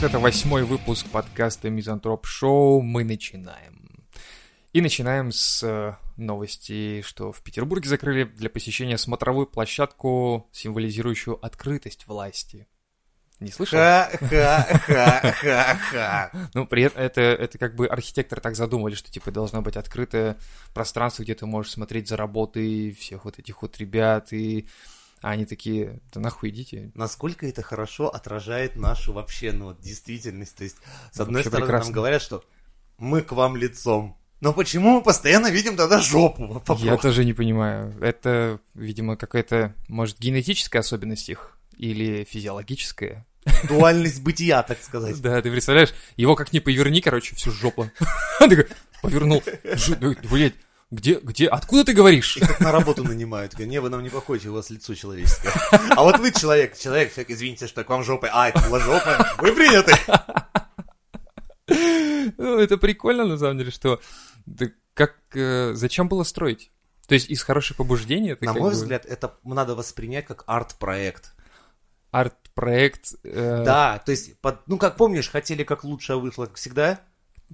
привет, это восьмой выпуск подкаста Мизантроп Шоу. Мы начинаем. И начинаем с э, новости, что в Петербурге закрыли для посещения смотровую площадку, символизирующую открытость власти. Не слышал? Ха-ха-ха-ха-ха. Ну, при этом это, это как бы архитекторы так задумали, что типа должно быть открытое пространство, где ты можешь смотреть за работой всех вот этих вот ребят, и а они такие, да нахуй идите. Насколько это хорошо отражает нашу вообще, ну, вот, действительность. То есть, с одной Вообще стороны, прекрасно. нам говорят, что мы к вам лицом. Но почему мы постоянно видим тогда жопу? Вопрос. Я тоже не понимаю. Это, видимо, какая-то, может, генетическая особенность их или физиологическая. Дуальность бытия, так сказать. Да, ты представляешь, его как ни поверни, короче, всю жопу. Он такой, повернул. Ну, Блядь, где, где, откуда ты говоришь? Их так на работу нанимают. Говорят, Не, вы нам не подходите, у вас лицо человеческое. А вот вы человек, человек, человек, извините, что к вам жопой. А, это была жопа. Вы приняты. Ну, это прикольно, на самом деле, что... да как, э, зачем было строить? То есть из хороших побуждений это На как мой бы взгляд, это надо воспринять как арт-проект. арт-проект. э, Да, то есть, под- ну, как помнишь, хотели как лучше, а вышло как всегда.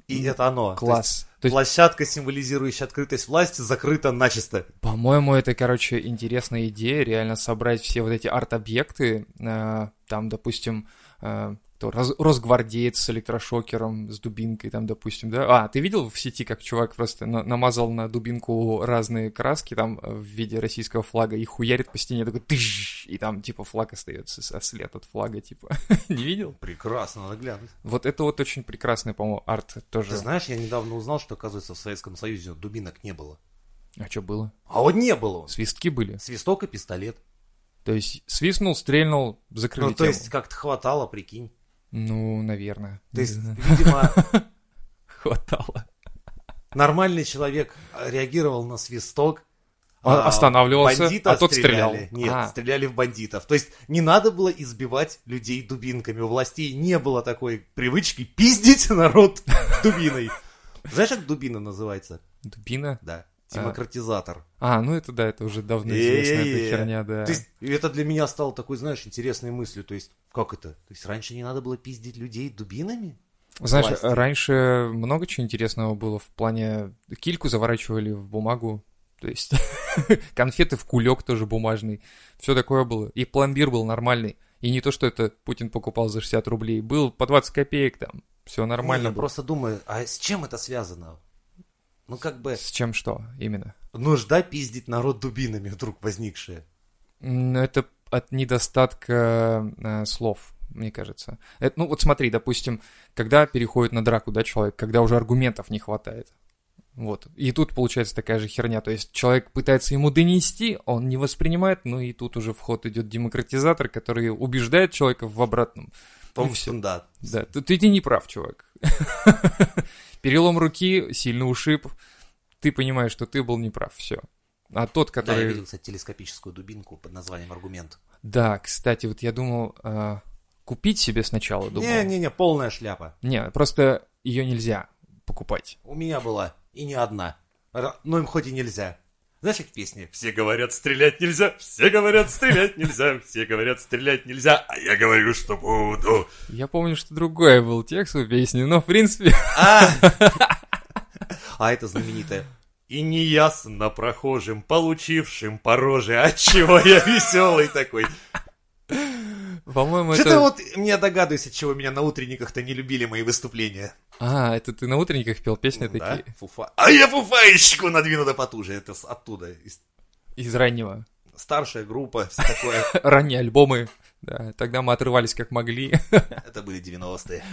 И это оно. Класс. То есть, Площадка, символизирующая открытость власти, закрыта начисто. по-моему, это, короче, интересная идея, реально собрать все вот эти арт-объекты, э, там, допустим, э, кто, Рос- Росгвардеец с электрошокером, с дубинкой, там, допустим, да? А, ты видел в сети, как чувак просто на- намазал на дубинку разные краски, там, э, в виде российского флага, и хуярит по стене, такой тыщ, и там, типа, флаг остается, со след от флага, типа. Не видел? Прекрасно, надо глянуть. Вот это вот очень прекрасный, по-моему, арт тоже. Ты знаешь, я недавно узнал, что, оказывается, в Советском Союзе дубинок не было. А что было? А вот не было. Свистки были. Свисток и пистолет. То есть свистнул, стрельнул, закрыли Ну, то тему. есть, как-то хватало, прикинь. Ну, наверное. То есть, видимо, хватало. нормальный человек реагировал на свисток. Он а останавливался, бандита а тот стрелял. стреляли. Нет, А. стреляли в бандитов. То есть не надо было избивать людей дубинками. У властей не было такой привычки пиздить народ дубиной. Знаешь, как дубина называется? Дубина. Да. Демократизатор. А, ну это да, это уже давно известная эта херня, да. То есть это для меня стало такой, знаешь, интересной мыслью. То есть, как это? То есть раньше не надо было пиздить людей дубинами? Знаешь, власти. раньше много чего интересного было в плане... Кильку заворачивали в бумагу, то есть конфеты в кулек тоже бумажный. Все такое было. И пломбир был нормальный. И не то, что это Путин покупал за 60 рублей. Был по 20 копеек там. Все нормально Не, я было. просто думаю, а с чем это связано? Ну, как бы, С чем что именно? нужда пиздить народ дубинами вдруг возникшая. М, Это от недостатка э, слов, мне кажется. Это, ну вот смотри, допустим, когда переходит на драку, да, человек, когда уже аргументов не хватает. Вот. И тут получается такая же херня. То есть человек пытается ему донести, он не воспринимает, ну и тут уже в ход идет демократизатор, который убеждает человека в обратном. В том, И что всё. да. Да, ты, ты, не прав, чувак. Перелом руки, сильный ушиб. Ты понимаешь, что ты был неправ, все. А тот, Да, я который... видел, кстати, телескопическую дубинку под названием «Аргумент». Да, кстати, вот я думал а, купить себе сначала, думал. Не-не-не, полная шляпа. Не, просто ее нельзя покупать. У меня была, и не одна. Ну, им хоть и нельзя. Знаешь, как песне? Все говорят, стрелять нельзя, все говорят, стрелять нельзя, все говорят, стрелять нельзя, а я говорю, что буду. Я помню, что другой был текст у песни, но, в принципе... А, а это знаменитое. И неясно прохожим, получившим по роже, отчего я веселый такой. По-моему, Что-то это... вот мне догадываюсь, от чего меня на утренниках-то не любили мои выступления. А, это ты на утренниках пел песни Да, такие? фуфа. А я фуфаечку надвину да потуже. Это оттуда. из- Из раннего. Старшая группа, все такое. Ранние альбомы. Да, тогда мы отрывались как могли. Это были 90-е.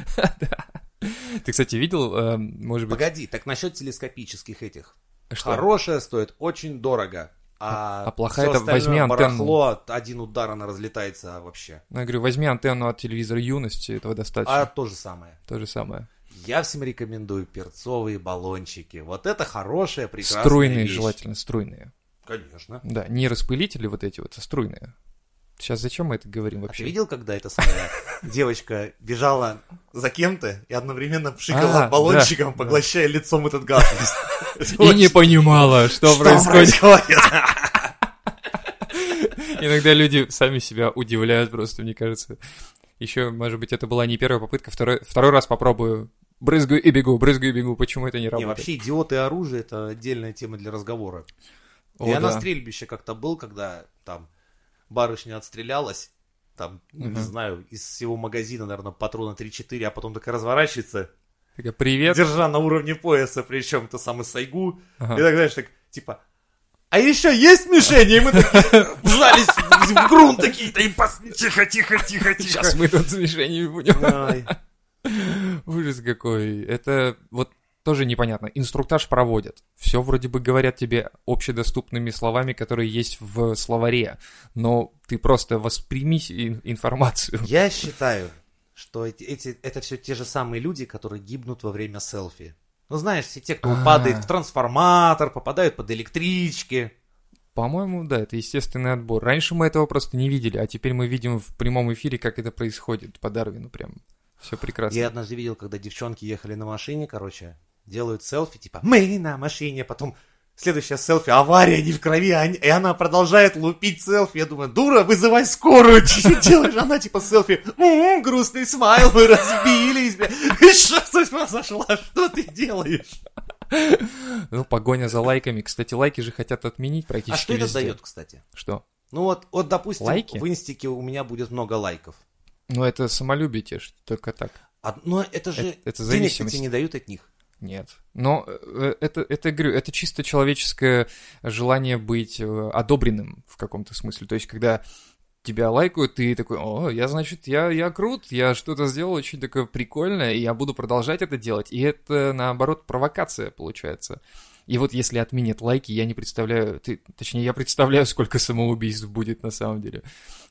Ты, кстати, видел, э, может быть... Погоди, так насчет телескопических этих. Что? Хорошая стоит очень дорого. А, А плохая это возьми антенну. барахло, один удар она разлетается вообще. Ну, Я говорю, возьми антенну от телевизора юности, этого достаточно. А то же самое. То же самое. Я всем рекомендую перцовые баллончики. Вот это хорошая, прекрасная Струйные вещь. желательно, струйные. Конечно. Да, не распылители вот эти вот, а струйные. Сейчас зачем мы это говорим А ты вообще? видел, когда эта самая девочка бежала за кем-то и одновременно пшикала А, баллончиком, да, поглощая лицом этот газ? И не понимала, что, происходит? Иногда люди сами себя удивляют просто, мне кажется. Еще, может быть, это была не первая попытка, второй, второй раз попробую. Брызгаю и бегу, брызгаю и бегу. Почему это не Не, работает? вообще идиоты и оружие это отдельная тема для разговора. О, Я на да. стрельбище как-то был, когда там барышня отстрелялась, там, ну, не знаю, из всего магазина, наверное, патрона 3-4, а потом такая разворачивается, Такая, Привет. держа на уровне пояса, причем то самый сайгу, Ага. и так, знаешь, так, типа, а еще есть мишени? И мы такие вжались в грунт такие, да и тихо, тихо, тихо, тихо. Сейчас мы тут с мишенями будем. Ай. Ужас какой. Это вот тоже непонятно. Инструктаж проводят. Все вроде бы говорят тебе общедоступными словами, которые есть в словаре. Но ты просто восприми ин- информацию. Я считаю, что эти, эти- это все те же самые люди, которые гибнут во время селфи. Ну, знаешь, все те, кто А. падает в трансформатор, попадают под электрички. По-моему, да, это естественный отбор. Раньше мы этого просто не видели, а теперь мы видим в прямом эфире, как это происходит по Дарвину прям. Все прекрасно. Я однажды видел, когда девчонки ехали на машине, короче, делают селфи, типа, мы на машине, потом следующая селфи, авария, не в крови, а и она продолжает лупить селфи. Я думаю, дура, вызывай скорую, что делаешь? Она типа селфи, «М, грустный смайл, вы разбились, бля. Что с ума сошла, что ты делаешь? Ну, погоня за лайками. Кстати, лайки же хотят отменить А практически что это везде. дает, кстати? Что? Ну вот, вот допустим, Лайки? в инстике у меня будет много лайков. Ну, это самолюбие тешит, только так. А- но это же Это- это денег зависимость. тебе не дают от них. Нет. Но э, это, это, говорю, это чисто человеческое желание быть э, одобренным в каком-то смысле. То есть, когда тебя лайкают, ты такой, о, я, значит, я, я крут, я что-то сделал очень такое прикольное, и я буду продолжать это делать. И это, наоборот, провокация получается. И вот если отменят лайки, я не представляю, ты, точнее, я представляю, сколько самоубийств будет на самом деле.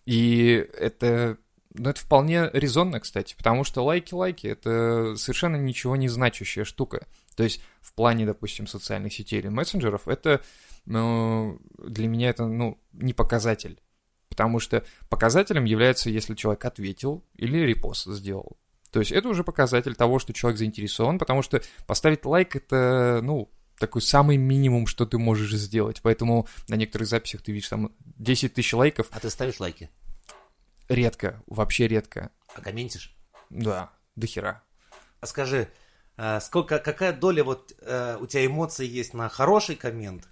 И это, ну, это вполне резонно, кстати, потому что лайки-лайки — это совершенно ничего не значащая штука. То есть в плане, допустим, социальных сетей или мессенджеров, это ну, для меня это, ну, не показатель. Потому что показателем является, если человек ответил или репост сделал. То есть это уже показатель того, что человек заинтересован, потому что поставить лайк — это, ну, такой самый минимум, что ты можешь сделать. Поэтому на некоторых записях ты видишь там 10 тысяч лайков. А ты ставишь лайки? Редко, вообще редко. А комментишь? Да, до хера. А скажи, а, сколько, какая доля вот э, у тебя эмоций есть на хороший коммент,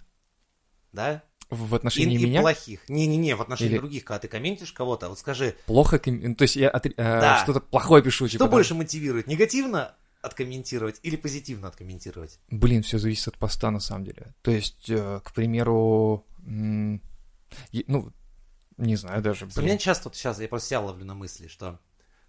да? В И, отношении и меня плохих. Не-не-не, в отношении Или- других, когда ты комментишь кого-то, вот скажи, плохо... ком- ну, То есть я отри- э, Да. что-то плохое пишу. что типа, там, больше мотивирует, негативно откомментировать или позитивно откомментировать? Блин, все зависит от поста, на самом деле. То есть, э, к примеру, ну, не знаю даже. У блин. меня часто вот сейчас, я просто себя ловлю на мысли, что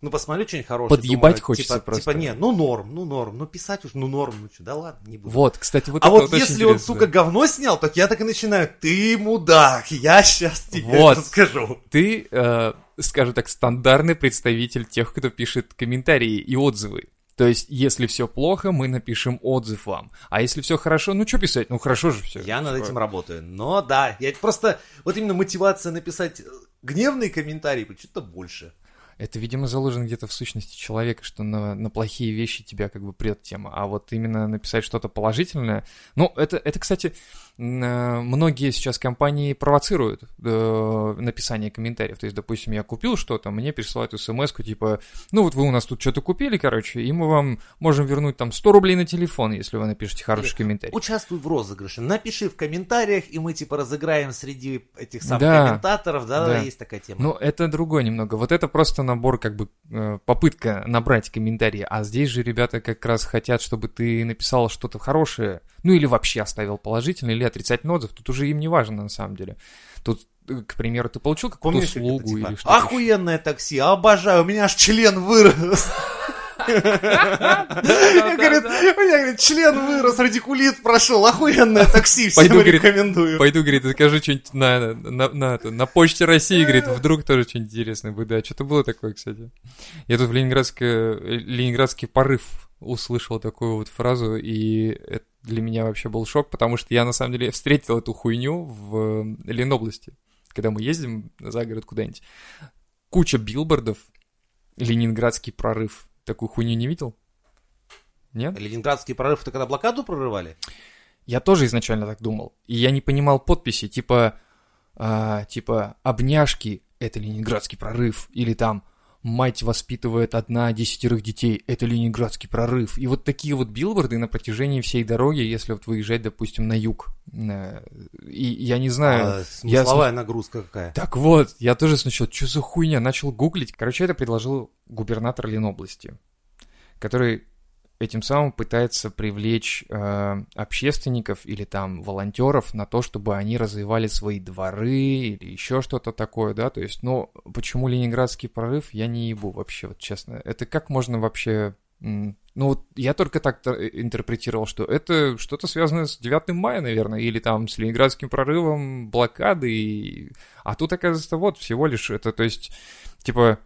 ну посмотрю что-нибудь хорошее. Подъебать думаю, хочется типа, просто. Типа, не, ну норм, ну норм, ну писать уж, ну норм, ну что, да ладно, не буду. Вот, кстати, вот а вот очень если он, интересно. сука, говно снял, так я так и начинаю, ты мудак, я сейчас тебе Вот. это скажу. Ты, э, скажем так, стандартный представитель тех, кто пишет комментарии и отзывы. То есть, если все плохо, мы напишем отзыв вам. А если все хорошо, ну что писать? Ну хорошо же все. Я над этим работаю. Но да, я просто, вот именно мотивация написать э, гневный комментарий, что-то больше. Это, видимо, заложено где-то в сущности человека, что на, на плохие вещи тебя как бы прет тема. А вот именно написать что-то положительное... Ну, это, это кстати, э, многие сейчас компании провоцируют э, написание комментариев. То есть, допустим, я купил что-то, мне присылают смс типа, ну вот вы у нас тут что-то купили, короче, и мы вам можем вернуть там 100 рублей на телефон, если вы напишете хороший комментарий. Участвуй в розыгрыше, напиши в комментариях, и мы типа разыграем среди этих самых Да. комментаторов, да, Да. есть такая тема. Ну, это другое немного. Вот это просто набор, как бы, э, попытка набрать комментарии. А здесь же ребята как раз хотят, чтобы ты написал что-то хорошее, ну или вообще оставил положительный или отрицательный отзыв. Тут уже им не важно на самом деле. Тут, э, к примеру, ты получил какую-то услугу типа, или что-то. еще? Охуенное такси, обожаю, у меня аж член вырос. Я, говорит, У меня, говорит, член вырос, радикулит прошел, охуенное такси, всем рекомендую. Пойду, говорит, закажу что-нибудь на, почте России, говорит, вдруг тоже что-нибудь интересное будет. Да, что-то было такое, кстати. Я тут в ленинградский порыв услышал такую вот фразу, и это для меня вообще был шок, потому что я, на самом деле, встретил эту хуйню в Ленобласти, когда мы ездим за город куда-нибудь. Куча билбордов, ленинградский прорыв. Такую хуйню не видел? Нет? Ленинградский прорыв, это когда блокаду прорывали? Я тоже изначально так думал. И я не понимал подписи, типа, а, типа обняшки — это ленинградский прорыв, или там мать воспитывает одна десятерых детей, это ленинградский прорыв. И вот такие вот билборды на протяжении всей дороги, если вот выезжать, допустим, на юг. Э, И я не знаю... А, я смысловая нагрузка какая? Так вот, я тоже сначала, что за хуйня, начал гуглить. Короче, это предложил губернатор Ленобласти, который этим самым пытается привлечь э, общественников или там волонтеров на то, чтобы они развивали свои дворы или еще что-то такое, да, то есть, ну, почему ленинградский прорыв, я не ебу вообще, вот честно. Это как можно вообще... Ну, вот я только так интерпретировал, что это что-то связанное с 9 мая, наверное, или там с ленинградским прорывом, блокады, и... а тут, оказывается, вот всего лишь это, то есть, типа,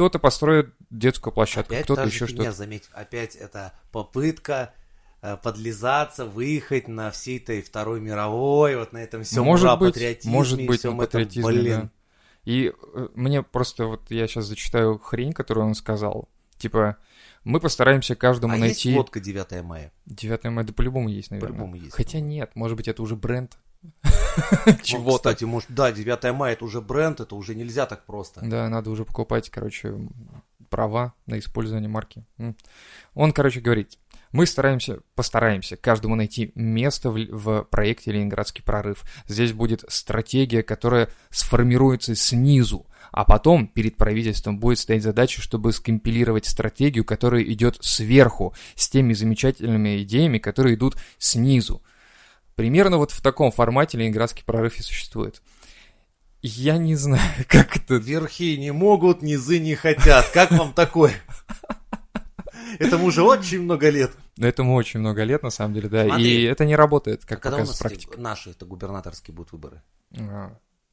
кто-то построит детскую площадку, Опять кто-то еще что-то. заметь, опять это попытка э, подлизаться, выехать на всей этой Второй мировой, вот на этом всем может ура, быть, патриотизме, может быть, всем на этом, патриотизме, блин. да. И э, мне просто вот я сейчас зачитаю хрень, которую он сказал. Типа, мы постараемся каждому А найти... есть водка 9 мая? 9 мая, да по-любому есть, наверное. По-любому есть. Хотя нет, может быть, это уже бренд. Чего-то. кстати, может, да, 9 мая это уже бренд, это уже нельзя так просто. Да, надо уже покупать, короче, права на использование марки. Он, короче, говорит, мы стараемся, постараемся каждому найти место в, в проекте «Ленинградский прорыв». Здесь будет стратегия, которая сформируется снизу, а потом перед правительством будет стоять задача, чтобы скомпилировать стратегию, которая идет сверху, с теми замечательными идеями, которые идут снизу. Примерно вот в таком формате «Ленинградский прорыв» и существует. Я не знаю, как это Верхи не могут, низы не хотят. Как вам такое? Этому уже очень много лет. Но этому очень много лет, на самом деле, да. Смотри. И это не работает, как А когда у показывает нас практика. наши это губернаторские будут выборы? А,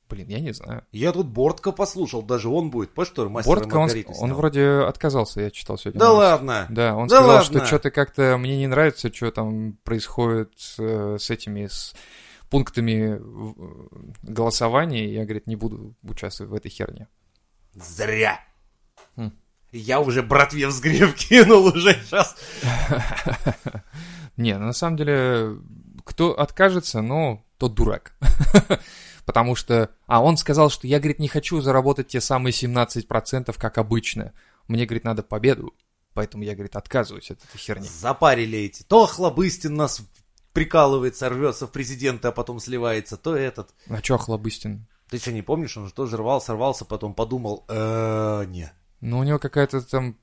блин, я не знаю. Я тут Бортко послушал, даже он будет. Помнишь, что мастер Бортко, он, он вроде отказался, я читал сегодня. Да новость. ладно. Да, он Да сказал, ладно. что что-то как-то мне не нравится, что там происходит э, с этими с пунктами в- голосования. Я, говорит, не буду участвовать в этой херне. Зря. Хм. Я уже братве взгрев кинул уже сейчас. Не, ну, на самом деле, кто откажется, ну, тот дурак. Потому что... А, он сказал, что я, говорит, не хочу заработать те самые 17%, как обычно. Мне, говорит, надо победу. Поэтому я, говорит, отказываюсь от этой херни. Запарили эти. То Хлобыстин нас прикалывается, рвется в президента, а потом сливается, то этот. А чё Хлобыстин? Ты что, не помнишь? Он же тоже рвался, рвался, потом подумал, э не. Ну, у него какая-то там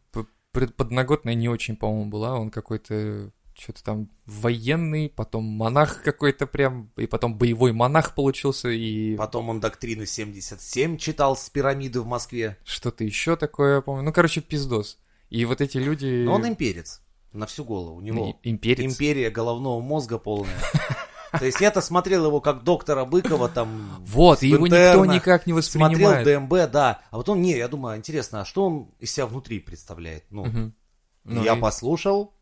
подноготная не очень, по-моему, была. Он какой-то что-то там военный, потом монах какой-то прям, и потом боевой монах получился, и Потом он доктрину 77 читал с пирамиды в Москве. что-то еще такое, я помню. Ну, короче, пиздос. И вот эти люди... Но он имперец. На всю голову. У него И- имперец. империя головного мозга полная. То есть я-то смотрел его как доктора Быкова там. Вот, и его никто никак не Смотрел воспринимает. ДМБ, да. А потом, не, я думаю, интересно, а что он из себя внутри представляет? Ну. Ну я послушал.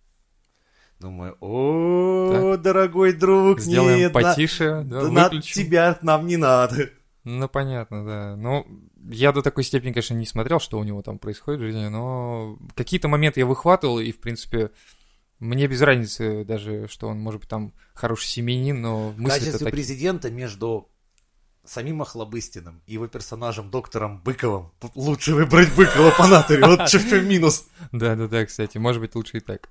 Думаю, о, дорогой друг, Сделаем нет, на- потише, да, да на тебя нам не надо. Ну, понятно, да. Ну, я до такой степени, конечно, не смотрел, что у него там происходит в жизни, но какие-то моменты я выхватывал, и, в принципе, мне без разницы даже, что он, может быть, там хороший семьянин, но В мысли-то качестве такие. президента между самим Охлобыстиным и его персонажем доктором Быковым лучше выбрать Быкова по натуре. Вот в минус. Да-да-да, кстати, может быть, лучше и так.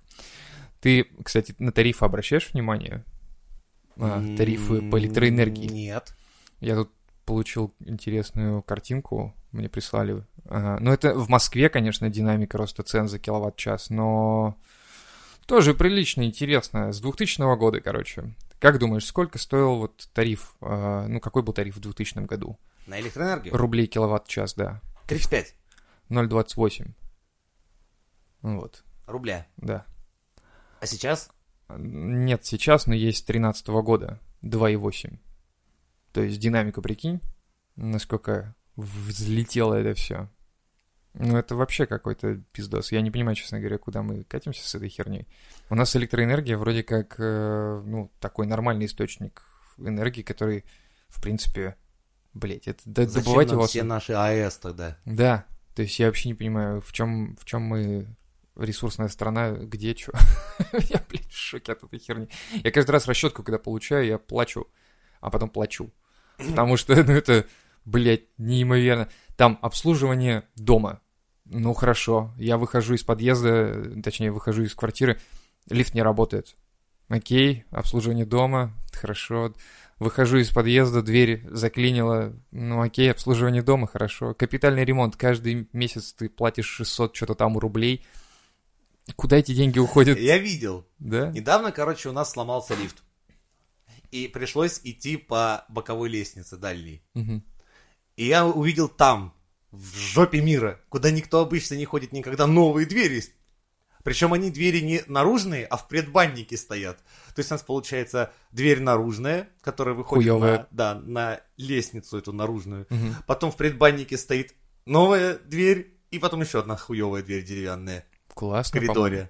Ты, кстати, на тарифы обращаешь внимание? А, тарифы по электроэнергии. Нет. Я тут получил интересную картинку, мне прислали. А, Ну, это в Москве, конечно, динамика роста цен за киловатт-час, но тоже прилично интересно. С 2000 года, короче. Как думаешь, сколько стоил вот тариф? а, Ну, какой был тариф в 2000 году? На электроэнергию? Рублей киловатт-час, да. 35 0,28. Ну Вот, рубля. да. А сейчас? Нет, сейчас, но есть 13 года 2,8. То есть динамику прикинь, насколько взлетело это все. Ну, это вообще какой-то пиздос. Я не понимаю, честно говоря, куда мы катимся с этой херней. У нас электроэнергия вроде как, э, ну, такой нормальный источник энергии, который, в принципе, блять, это да, Зачем добывать его... все наши АЭС тогда? Да, то есть я вообще не понимаю, в чем, в чем мы ресурсная страна, где что. я, блядь, в шоке от этой херни. Я каждый раз расчетку, когда получаю, я плачу, а потом плачу. Потому что, ну, это блядь, неимоверно. Там обслуживание дома. Ну, хорошо. Я выхожу из подъезда, точнее, выхожу из квартиры, лифт не работает. Окей, обслуживание дома, хорошо. Выхожу из подъезда, дверь заклинила. Ну, окей, обслуживание дома, хорошо. Капитальный ремонт. Каждый месяц ты платишь 600 что-то там рублей. Куда эти деньги уходят? Я видел. Да? Недавно, короче, у нас сломался лифт. И пришлось идти по боковой лестнице дальней. Мгм. И я увидел там, в жопе мира, куда никто обычно не ходит никогда, новые двери. Причем они двери не наружные, а в предбаннике стоят. То есть у нас получается дверь наружная, которая выходит Хуёвая. на, да, на лестницу эту наружную. Мгм. Потом в предбаннике стоит новая дверь, и потом еще одна хуевая дверь деревянная в Классно, коридоре. по-моему.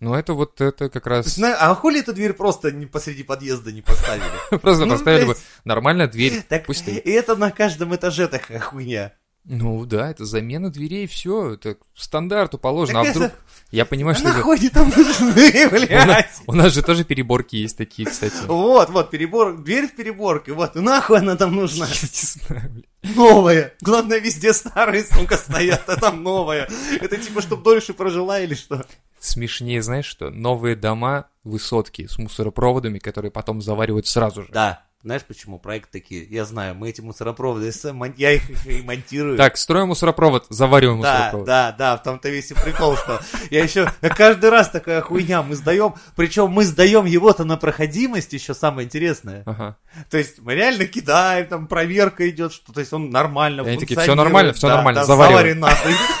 Ну, это вот это как есть, раз... на- а хули эту дверь просто не посреди подъезда не поставили? Просто Ну, поставили бы нормально дверь, пусть стоит. и это на каждом этаже такая хуйня. Ну да, это замена дверей, все, это стандарту положено. Так а вдруг... это- Я понимаю, что... Нахуй они там нужны, блядь? у нас же тоже переборки есть такие, кстати. Вот, вот, перебор, дверь в переборке, вот, нахуй она там нужна? Я не знаю. Новая. Главное, везде старые, сука, стоят, а там новая. Это типа, чтоб дольше прожила или что? Смешнее, знаешь что? Новые дома, высотки с мусоропроводами, которые потом заваривают сразу же. Да. Знаешь, почему проект такие? Я знаю, мы эти мусоропроводы, я их и монтирую. Так, строим мусоропровод, завариваем Да, мусоропровод. да, да, в том-то весь и прикол, что я еще каждый раз такая хуйня мы сдаем, причем мы сдаем его-то на проходимость, еще самое интересное. Ага. То есть мы реально кидаем, там проверка идет, что то есть он нормально они такие. «Всё нормально, всё Да, нормально, да, заваривай». завари нахуй.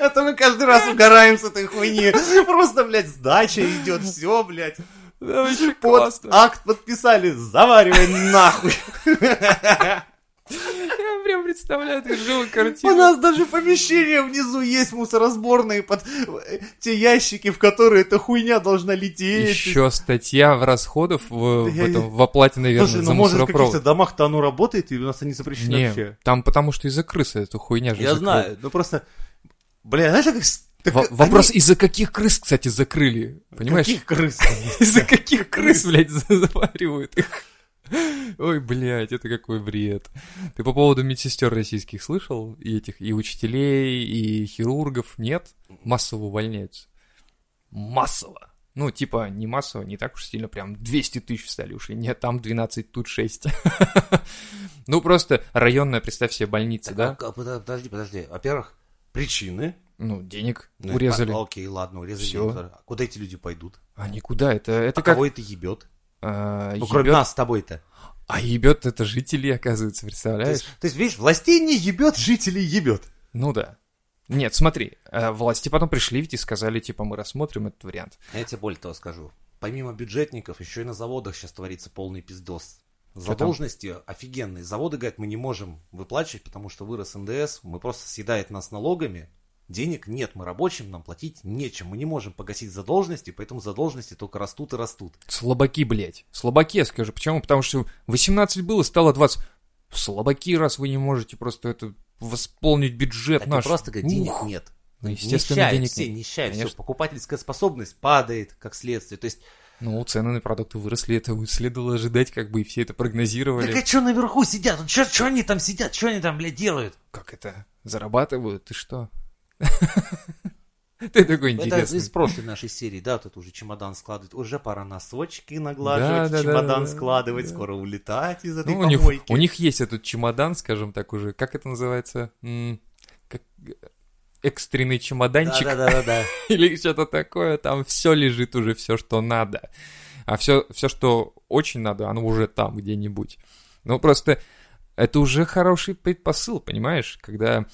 Это мы каждый раз угораем с этой хуйни. Просто, блядь, сдача идет, все, блядь. Да, вообще Вот классно. акт подписали, заваривай нахуй. Я прям представляю эту живую У картину. нас даже помещение внизу есть мусоросборные под э, те ящики, в которые эта хуйня должна лететь. Еще статья в расходов в, в этом, в оплате, наверное, Слушай, за ну может в каких-то домах-то оно работает, и у нас они запрещены Не, вообще? там потому что из-за крысы эта хуйня же Я закрыли. знаю, ну просто... Бля, знаешь, как... так Во- они- вопрос, из-за каких крыс, кстати, закрыли? Понимаешь? Каких крыс? Из-за каких крыс, блядь, за- заваривают их? Ой, блядь, это какой бред. Ты по поводу медсестер российских слышал? И этих, и учителей, и хирургов? Нет? Массово увольняются. Массово. Ну, типа, не массово, не так уж сильно, прям 200 тысяч стали ушли. Нет, там 12, тут 6. Ну, просто районная, представь себе, больница, да? А, подо- Подожди, подожди. Во-первых, причины. Ну, денег Ну, урезали. а, Окей, ладно, урезали. Денег. А Куда эти люди пойдут? А никуда, это, это А как... кого это ебет? а, Ну, кроме ебёт- нас с тобой-то. А ебет это жители, оказывается, То представляешь? есть, то есть, видишь, властей не ебет, жителей ебет. Ну да. Нет, смотри, э, власти потом пришли ведь и сказали, типа, мы рассмотрим этот вариант. Я тебе более того скажу. Помимо бюджетников, еще и на заводах сейчас творится полный пиздос. Задолженности офигенные. Заводы говорят, мы не можем выплачивать, потому что вырос НДС, мы просто съедает нас налогами. Денег нет, мы рабочим, нам платить нечем. Мы не можем погасить задолженности, поэтому задолженности только растут и растут. Слабаки, блядь. Слабаки, я скажу. Почему? Потому что 18 было, стало 20. Слабаки, раз вы не можете просто это восполнить бюджет Так наш. просто говорят, денег Ух. нет. Ну, естественно, нищают денег все, нет. нищают, все, Конечно. покупательская способность падает, как следствие. То есть, Ну, цены на продукты выросли, это следовало ожидать, как бы, и все это прогнозировали. так а что наверху сидят? Что они там сидят? Что они там, блядь, делают? Как это? Зарабатывают? Ты что? Ты такой Это интересный. из прошлой нашей серии, да, тут уже чемодан складывать. Уже пора носочки наглаживать, Да, да, да, чемодан да, складывать, скоро улетать из этой Ну, у них, помойки. у них есть этот чемодан, скажем так, уже, как это называется? М, как экстренный чемоданчик Да, да, да, да. или что-то такое, там все лежит уже, все, что надо. А все, все, что очень надо, оно уже там где-нибудь. Ну, просто это уже хороший предпосыл, понимаешь, когда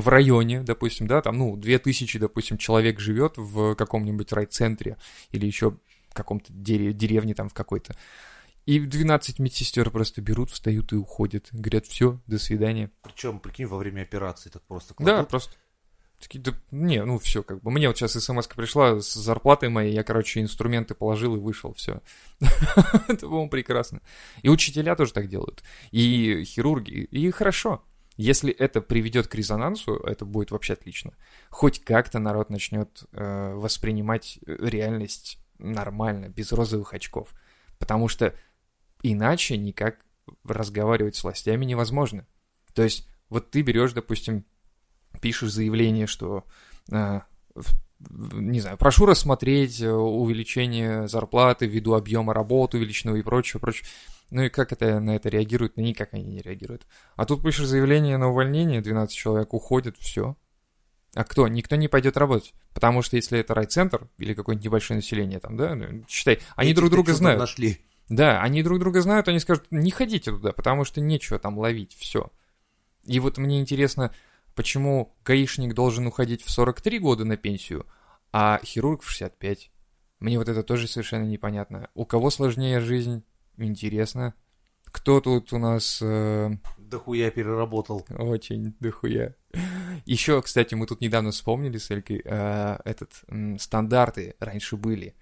в районе, допустим, да, там, ну, 2000, допустим, человек живет в каком-нибудь райцентре или еще в каком-то дере- деревне там в какой-то. И 12 медсестер просто берут, встают и уходят. Говорят, все, до свидания. Причем, прикинь, во время операции так просто Да, кладут. просто. Такие, да, не, ну все, как бы. Мне вот сейчас смс пришла с зарплатой моей, я, короче, инструменты положил и вышел, все. Это, по-моему, прекрасно. И учителя тоже так делают. И хирурги. И хорошо. Если это приведет к резонансу, это будет вообще отлично. Хоть как-то народ начнет э, воспринимать э, реальность нормально, без розовых очков. Потому что иначе никак разговаривать с властями невозможно. То есть вот ты берешь, допустим, пишешь заявление, что, э, не знаю, прошу рассмотреть э, увеличение зарплаты ввиду объема работы увеличенного и прочее, прочее. Ну и как это на это реагируют? Ну никак они не реагируют. А тут пишешь заявление на увольнение, 12 человек уходит, все. А кто? Никто не пойдет работать. Потому что если это райцентр или какое-нибудь небольшое население там, да, ну, считай, они Эти друг друга знают. Нашли. Да, они друг друга знают, они скажут, не ходите туда, потому что нечего там ловить, все. И вот мне интересно, почему гаишник должен уходить в 43 года на пенсию, а хирург в 65. Мне вот это тоже совершенно непонятно. У кого сложнее жизнь? Интересно. Кто тут у нас... Э... Дохуя переработал. Очень дохуя. Еще, кстати, мы тут недавно вспомнили с Элькой, э, этот, э, стандарты раньше были.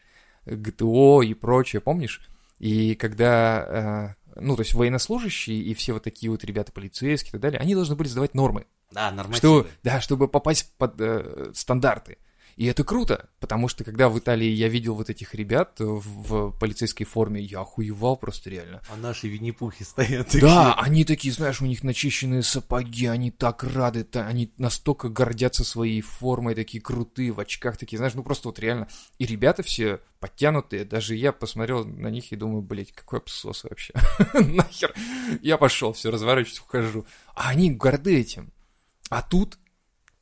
ГТО и прочее, помнишь? И когда, э, ну, то есть военнослужащие и все вот такие вот ребята, полицейские и так далее, они должны были сдавать нормы. Да, нормативы. Что, да, чтобы попасть под э, стандарты. И это круто, потому что когда в Италии я видел вот этих ребят в полицейской форме, я охуевал просто реально. А наши винни-пухи стоят такие. Да, они такие, знаешь, у них начищенные сапоги, они так рады, они настолько гордятся своей формой, такие крутые, в очках такие, знаешь, ну просто вот реально. И ребята все подтянутые, даже я посмотрел на них и думаю, блядь, какой абсос вообще. Нахер. Я пошел, все, разворачиваюсь, ухожу. А они горды этим. А тут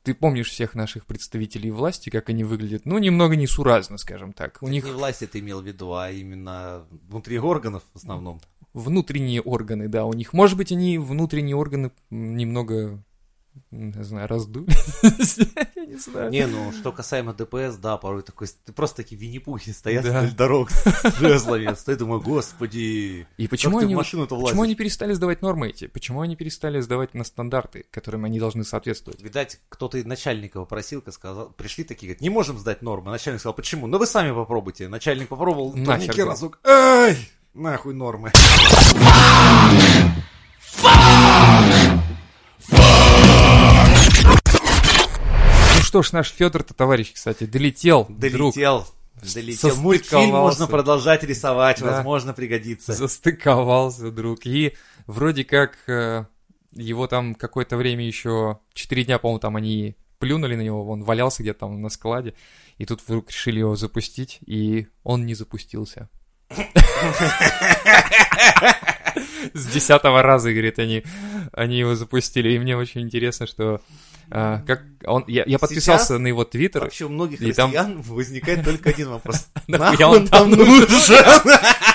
ты помнишь всех наших представителей власти, как они выглядят? Ну, немного несуразно, скажем так. У них... Не власти ты имел в виду, а именно внутри органов в основном. Внутренние органы, да, у них. Может быть, они внутренние органы немного не знаю, раздули. Я не знаю. Не, ну, что касаемо ДПС, да, порой такой, ты просто такие винни-пухи стоят да. вдоль дорог с жезлами. Стоит, думаю, господи, И почему они, почему они перестали сдавать нормы эти? Почему они перестали сдавать на стандарты, которым они должны соответствовать? Видать, кто-то начальника попросил, сказал, пришли такие, говорят, не можем сдать нормы. Начальник сказал, почему? Ну, вы сами попробуйте. Начальник попробовал, Нахер разок. Ай, нахуй нормы. Что ж, наш Федор-то, товарищ, кстати, долетел. Долетел. Друг. Долетел. Мультфильм можно продолжать рисовать, да. возможно, пригодится. Застыковался, друг. И вроде как э, его там какое-то время еще, четыре дня, по-моему, там они плюнули на него, он валялся где-то там на складе, и тут вдруг решили его запустить, и он не запустился. С десятого раза, говорит, они, они его запустили. И мне очень интересно, что а, как он, я, я подписался Сейчас на его твиттер. Вообще у многих и россиян там... возникает только один вопрос. Нахуй он там нужен?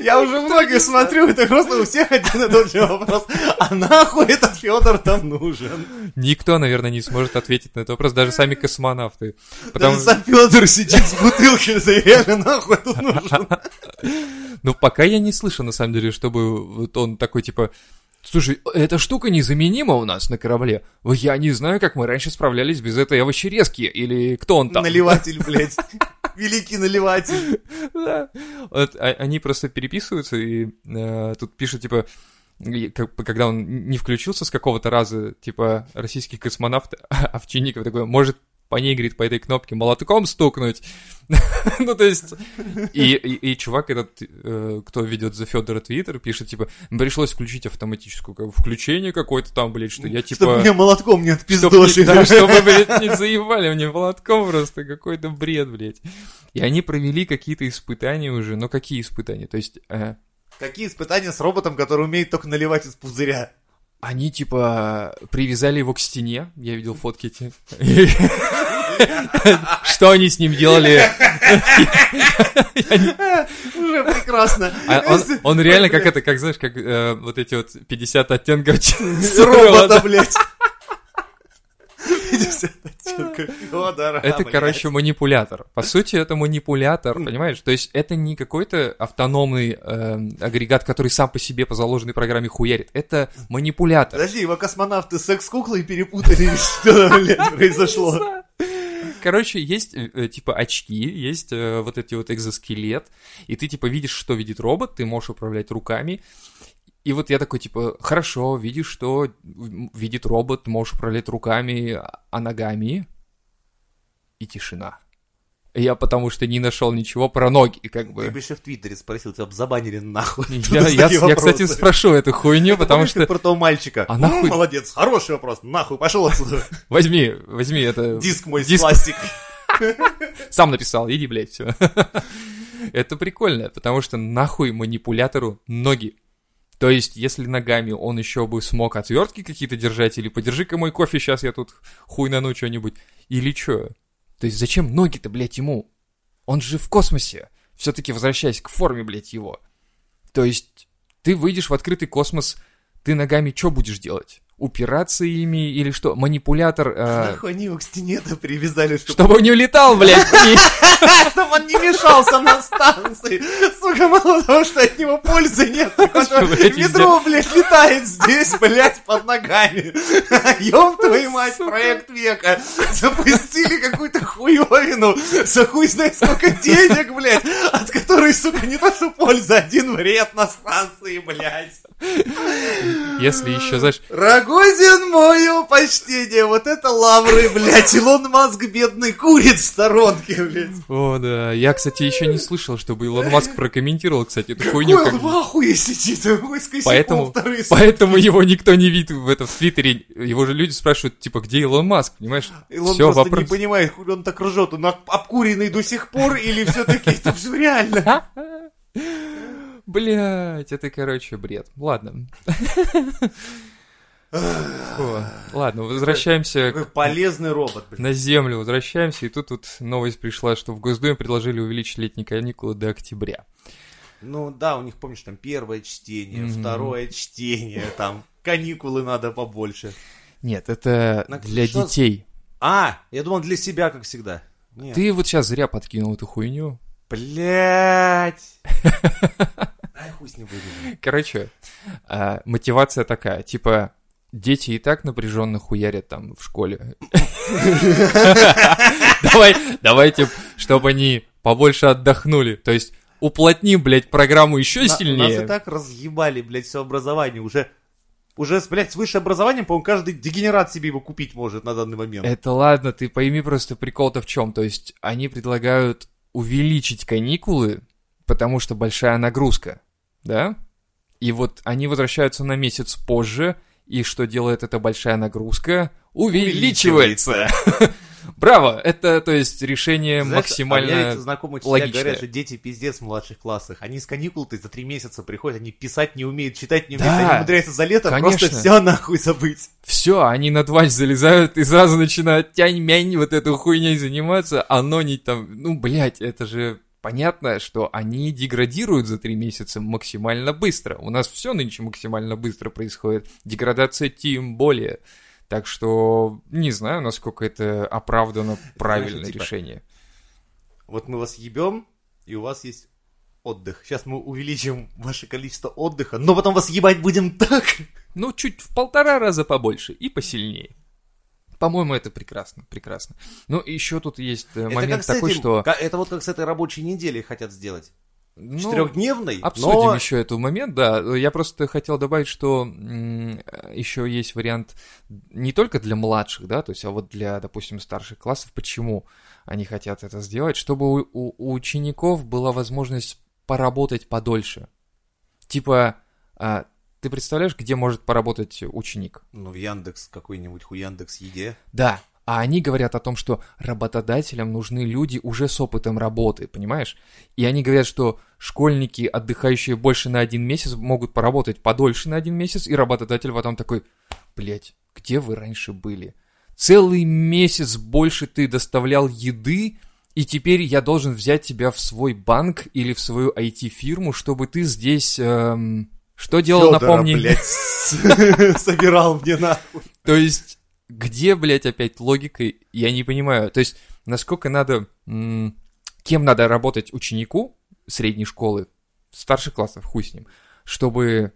Я уже многих смотрю, это просто у всех один и тот же вопрос. А нахуй этот Федор там нужен? Никто, наверное, не сможет ответить на этот вопрос, даже сами космонавты. Потому... Даже сам Федор сидит с бутылкой, реально нахуй тут нужен. Ну, пока я не слышу, на самом деле, чтобы вот он такой, типа, Слушай, эта штука незаменима у нас на корабле. Я не знаю, как мы раньше справлялись без этой овощерезки, или кто он там. Наливатель, блядь. Великий наливатель. Да. Вот, а, они просто переписываются, и э, тут пишут, типа, когда он не включился с какого-то раза, типа, российский космонавт Овчинников такой, может по ней, говорит, по этой кнопке молотком стукнуть. ну, то есть... И, и, и чувак этот, э, кто ведет за Федора Твиттер, пишет, типа, пришлось включить автоматическую как, включение какое-то там, блядь, что я, типа... Чтобы мне молотком не отпиздошили. да, чтобы, блядь, не заебали мне молотком просто, какой-то бред, блядь. И они провели какие-то испытания уже, но какие испытания? То есть... Э... Какие испытания с роботом, который умеет только наливать из пузыря? Они, типа, привязали его к стене. Я видел фотки эти. Что они с ним делали? Уже прекрасно. А он реально как это, как знаешь, как э, вот эти вот 50 оттенков робота, блядь. 50 оттенков Федора. Это, короче, манипулятор. По сути, это манипулятор, понимаешь? То есть это не какой-то автономный э, агрегат, который сам по себе по заложенной программе хуярит. Это манипулятор. Подожди, его космонавты секс-куклой перепутали, что, блядь, произошло? Короче, есть э, типа очки, есть э, вот эти вот экзоскелет, и ты типа видишь, что видит робот, ты можешь управлять руками, и вот я такой, типа, хорошо, видишь, что видит робот, можешь управлять руками, а ногами. И тишина. Я потому что не нашел ничего про ноги, как Ты бы. бы еще в Твиттере спросил, тебя бы забанили нахуй. Я, я- я, кстати, спрошу эту хуйню, потому что... про того мальчика. А нахуй- Молодец, хороший вопрос. Нахуй, пошел отсюда. Возьми, возьми это... Диск мой с Диск. пластиком. Сам написал, иди, блядь, все. Это прикольно, потому что нахуй манипулятору ноги. То есть, если ногами он еще бы смог отвертки какие-то держать, или подержи-ка мой кофе, сейчас я тут хуйнану что-нибудь, или что? То есть, зачем ноги-то, блядь, ему? Он же в космосе. Все-таки возвращаясь к форме, блядь, его. То есть, ты выйдешь в открытый космос, ты ногами что будешь делать? Упираться ими или что? Манипулятор... э, Нахуй они его к стене-то привязали, чтобы чтобы он не улетал, блядь. Чтобы он не мешался на станции. Сука, мало того, что от него пользы нет, Блядь, ведро, блядь, летает здесь, блядь, под ногами. Ёб твою мать, проект века. Запустили какую-то хуёвину за хуй знает сколько денег, блядь, от которой, сука, не то что польза, один вред на станции, блядь. Если еще, знаешь, Рогозин, мое почтение, вот это лавры, блядь, Илон Маск бедный курит в сторонке, блядь. О, да. Я, кстати, еще не слышал, чтобы Илон Маск прокомментировал, кстати, эту хуйню. Ой, как он бы. в ахуе сидит, Поэтому, поэтому его никто не видит в этом в Твиттере. Его же люди спрашивают, типа, где Илон Маск, понимаешь? Илон Всё, просто вопрос. не понимает, он так ржет, он об- обкуренный до сих пор, или все-таки это все реально? Блять, это, короче, бред. Ладно. Фу. Ладно, возвращаемся Какой к- полезный робот, блядь. на землю, возвращаемся, и тут тут новость пришла, что в Госдуме предложили увеличить летние каникулы до октября. Ну да, у них, помнишь, там первое чтение, Мгм. второе чтение, там каникулы надо побольше. Нет, это На- для что- детей. А, я думал для себя, как всегда. Нет. Ты вот сейчас зря подкинул эту хуйню. Блять. Ай, хуй с ним. Короче, а, мотивация такая, типа, дети и так напряженно хуярят там в школе. Давай, давайте, чтобы они побольше отдохнули. То есть, уплотним, блядь, программу еще На- Нас и сильнее. так разъебали, блядь, все образование. Уже, уже, блядь, с высшим образованием, по-моему, каждый дегенерат себе его купить может на данный момент. Это ладно, ты пойми просто прикол-то в чем. То есть, они предлагают увеличить каникулы, потому что большая нагрузка, да? И вот они возвращаются на месяц позже, и что делает эта большая нагрузка? Увеличивается! Браво! Это, то есть, решение Знаешь, максимально... а учителя логичное. говорят, что дети пиздец в младших классах. Они с каникул-то за три месяца приходят, они писать не умеют, читать не умеют, Да, они умудряются за лето конечно. просто все нахуй забыть. Все, они на дваль залезают и сразу начинают тянь-мянь вот эту хуйней заниматься, а не там... Ну, блядь, это же понятно, что они деградируют за три месяца максимально быстро. У нас все нынче максимально быстро происходит. Деградация тем более. Так что не знаю, насколько это оправдано правильное типа, решение. Вот мы вас ебем, и у вас есть отдых. Сейчас мы увеличим ваше количество отдыха, но потом вас ебать будем так. Ну, чуть в полтора раза побольше и посильнее. По-моему, это прекрасно, прекрасно. Ну, еще тут есть э, Это момент такой, этим- что... Это вот как с этой рабочей неделей хотят сделать. ну, Четырехдневной, Обсудим но... еще этот момент, да. Я просто хотел добавить, что еще есть вариант не только для младших, да, то есть, а вот для, допустим, старших классов. Почему они хотят это сделать? Чтобы у, у- у учеников была возможность поработать подольше. Типа, а, ты представляешь, где может поработать ученик? Ну, в Яндекс какой-нибудь, у Яндекс Еде. Да, а они говорят о том, что работодателям нужны люди уже с опытом работы, понимаешь? И они говорят, что школьники, отдыхающие больше на один месяц, могут поработать подольше на один месяц, и работодатель потом такой, блять, где вы раньше были? Целый месяц больше ты доставлял еды, и теперь я должен взять тебя в свой банк или в свою IT-фирму, чтобы ты здесь... эм, что делал, Фёдора, напомни? блядь, собирал мне нахуй. То есть, где, блядь, опять логика, я не понимаю. То есть, насколько надо, кем надо работать ученику средней школы, старших классов, хуй с ним, чтобы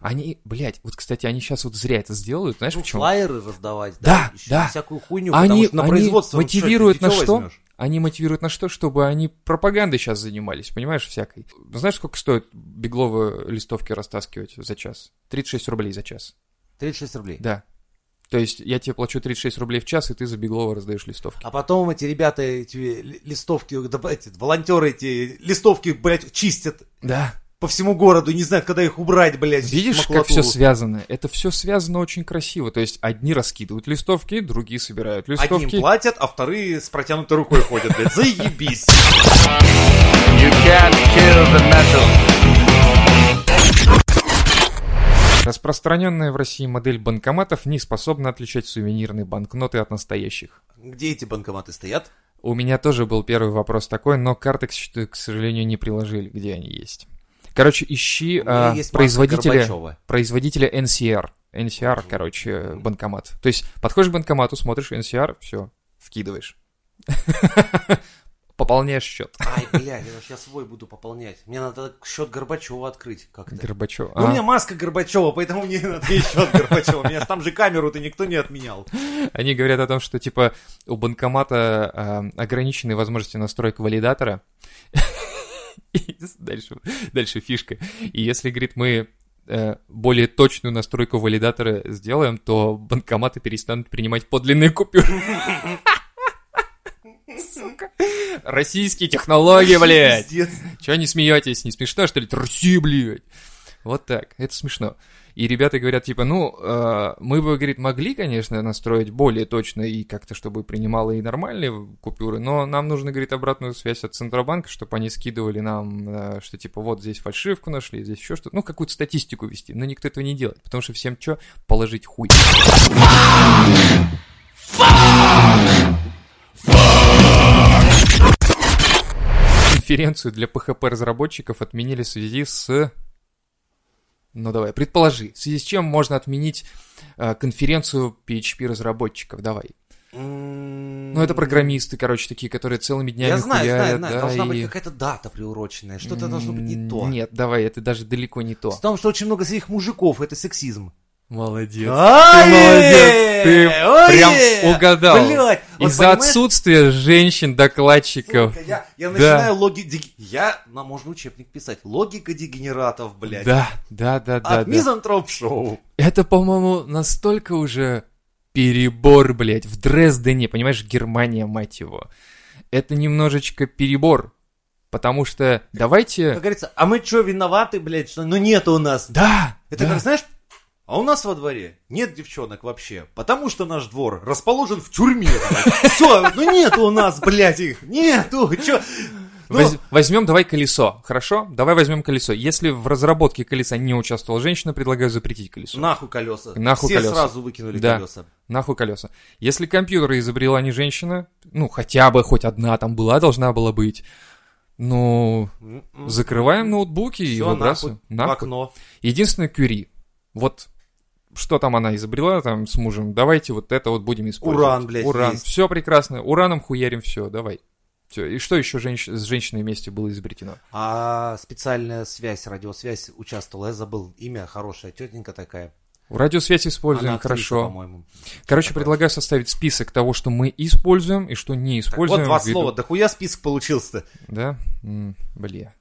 они, блядь, вот, кстати, они сейчас вот зря это сделают, знаешь Ну, почему? флайеры раздавать, Да, ещё да. всякую хуйню, Они- потому что на они производство... ну, мотивируют что, ты на что? возьмёшь? Они мотивируют на что? Чтобы они пропагандой сейчас занимались, понимаешь, всякой. Знаешь, сколько стоит бегловые листовки растаскивать за час? 36 рублей за час. 36 рублей. Да. То есть я тебе плачу 36 рублей в час, и ты за Беглова раздаешь листовки. А потом эти ребята, эти ли- листовки, да, эти, волонтеры эти листовки, блядь, чистят Да. По всему городу, не знают, когда их убрать, блядь. Видишь, как все связано? Это все связано очень красиво. То есть одни раскидывают листовки, другие собирают Одним листовки. платят, а вторые с протянутой рукой ходят, блядь. Заебись. You can't kill the metal. Распространенная в России модель банкоматов не способна отличать сувенирные банкноты от настоящих. Где эти банкоматы стоят? У меня тоже был первый вопрос такой, но карты, к сожалению, не приложили, где они есть. Короче, ищи У а, производителя, Горбачева. производителя NCR. NCR, короче, банкомат. То есть подходишь к банкомату, смотришь NCR, все, вкидываешь. Пополняешь счет. Ай, блядь, я сейчас свой буду пополнять. Мне надо счет Горбачева открыть как-то. Горбачев. Ну, У А, меня маска Горбачева, поэтому мне надо и счет Горбачева. У меня там же камеру-то никто не отменял. Они говорят о том, что типа у банкомата а, ограниченные возможности настроек валидатора. Дальше, дальше фишка. И если, говорит, мы э, более точную настройку валидатора сделаем, то банкоматы перестанут принимать подлинные купюры. Сука. Российские технологии, блядь. Чего не смеетесь? Не смешно, что ли? Труси, блядь. Вот так. Это смешно. И ребята говорят, типа, ну, э, мы бы, говорит, могли, конечно, настроить более точно и как-то, чтобы принимало и нормальные купюры, но нам нужно, говорит, обратную связь от Центробанка, чтобы они скидывали нам, э, что, типа, вот здесь фальшивку нашли, здесь еще что-то, ну, какую-то статистику вести. Но никто этого не делает, потому что всем что? Положить хуй. Конференцию для PHP-разработчиков отменили в связи с... Ну давай, предположи, в связи с чем можно отменить э, конференцию PHP-разработчиков, давай. Ну, это программисты, короче, такие, которые целыми днями Я знаю, знаю, хуярят, знаю. да, Должна и- быть какая-то дата приуроченная. Что-то должно быть не то. Нет, давай, это даже далеко не то. В том, что очень много своих мужиков, это сексизм. Молодец. Ай, молодец, ты ой, прям угадал. Блядь, вот Из-за понимаешь, отсутствия женщин-докладчиков. сука, я, я Да. начинаю логи... дег- Я, на, можно учебник писать. Логика дегенератов, блядь. Да, да, да, да, От да. Мизантроп Шоу. Это, по-моему, настолько уже перебор, блядь, в Дрездене, понимаешь, Германия, мать его. Это немножечко перебор, потому что Как давайте... говорится, а мы что, виноваты, блядь, что ну нет у нас. Да, Это да. как, знаешь, а у нас во дворе нет девчонок вообще, потому что наш двор расположен в тюрьме. Все, ну нет у нас, блядь, их, нету, чё? Ну, Воз- Возьмем, давай колесо, хорошо? Давай возьмем колесо. Если в разработке колеса не участвовала женщина, предлагаю запретить колесо. Нахуй колеса. Нахуй Все колеса. сразу выкинули Да. колеса. Нахуй колеса. Если компьютер изобрела не женщина, ну, хотя бы хоть одна там была, должна была быть, ну, М-м. закрываем ноутбуки и Всё, выбрасываем. нахуй, в Нахуй. окно. Единственное, Кюри. Вот что там она изобрела там с мужем, давайте вот это вот будем использовать. Уран, блядь, Уран. есть. Все прекрасно. Ураном хуярим все, давай. Все. И что еще женщ- с женщиной вместе было изобретено? А специальная связь, радиосвязь участвовала, я забыл имя, хорошая тетенька такая. Радиосвязь используем, Она актриса, хорошо. по-моему. Короче, Такое. предлагаю составить список того, что мы используем и что не Так, используем. вот два ввиду- слова, да хуя список получился. Да? М, бля.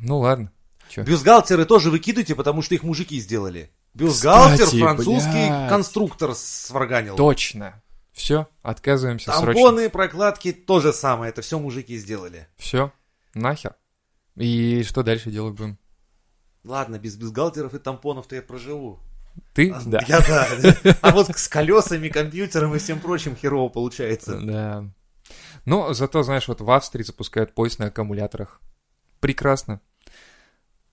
Ну ладно. Чё? Бюстгальтеры тоже выкидывайте, потому что их мужики сделали. Бюстгальтер Кстати, французский блядь. конструктор сварганил. Точно. Все, отказываемся срочно. Тампоны, прокладки, то же самое, это все мужики сделали. Все, нахер. И что дальше делать будем? Ладно, без бюстгальтеров и тампонов-то я проживу. Ты? А, Да. Я да. А вот с колесами, компьютером и всем прочим херово получается. Да. Но зато, знаешь, вот в Австрии запускают поезд на аккумуляторах. Прекрасно.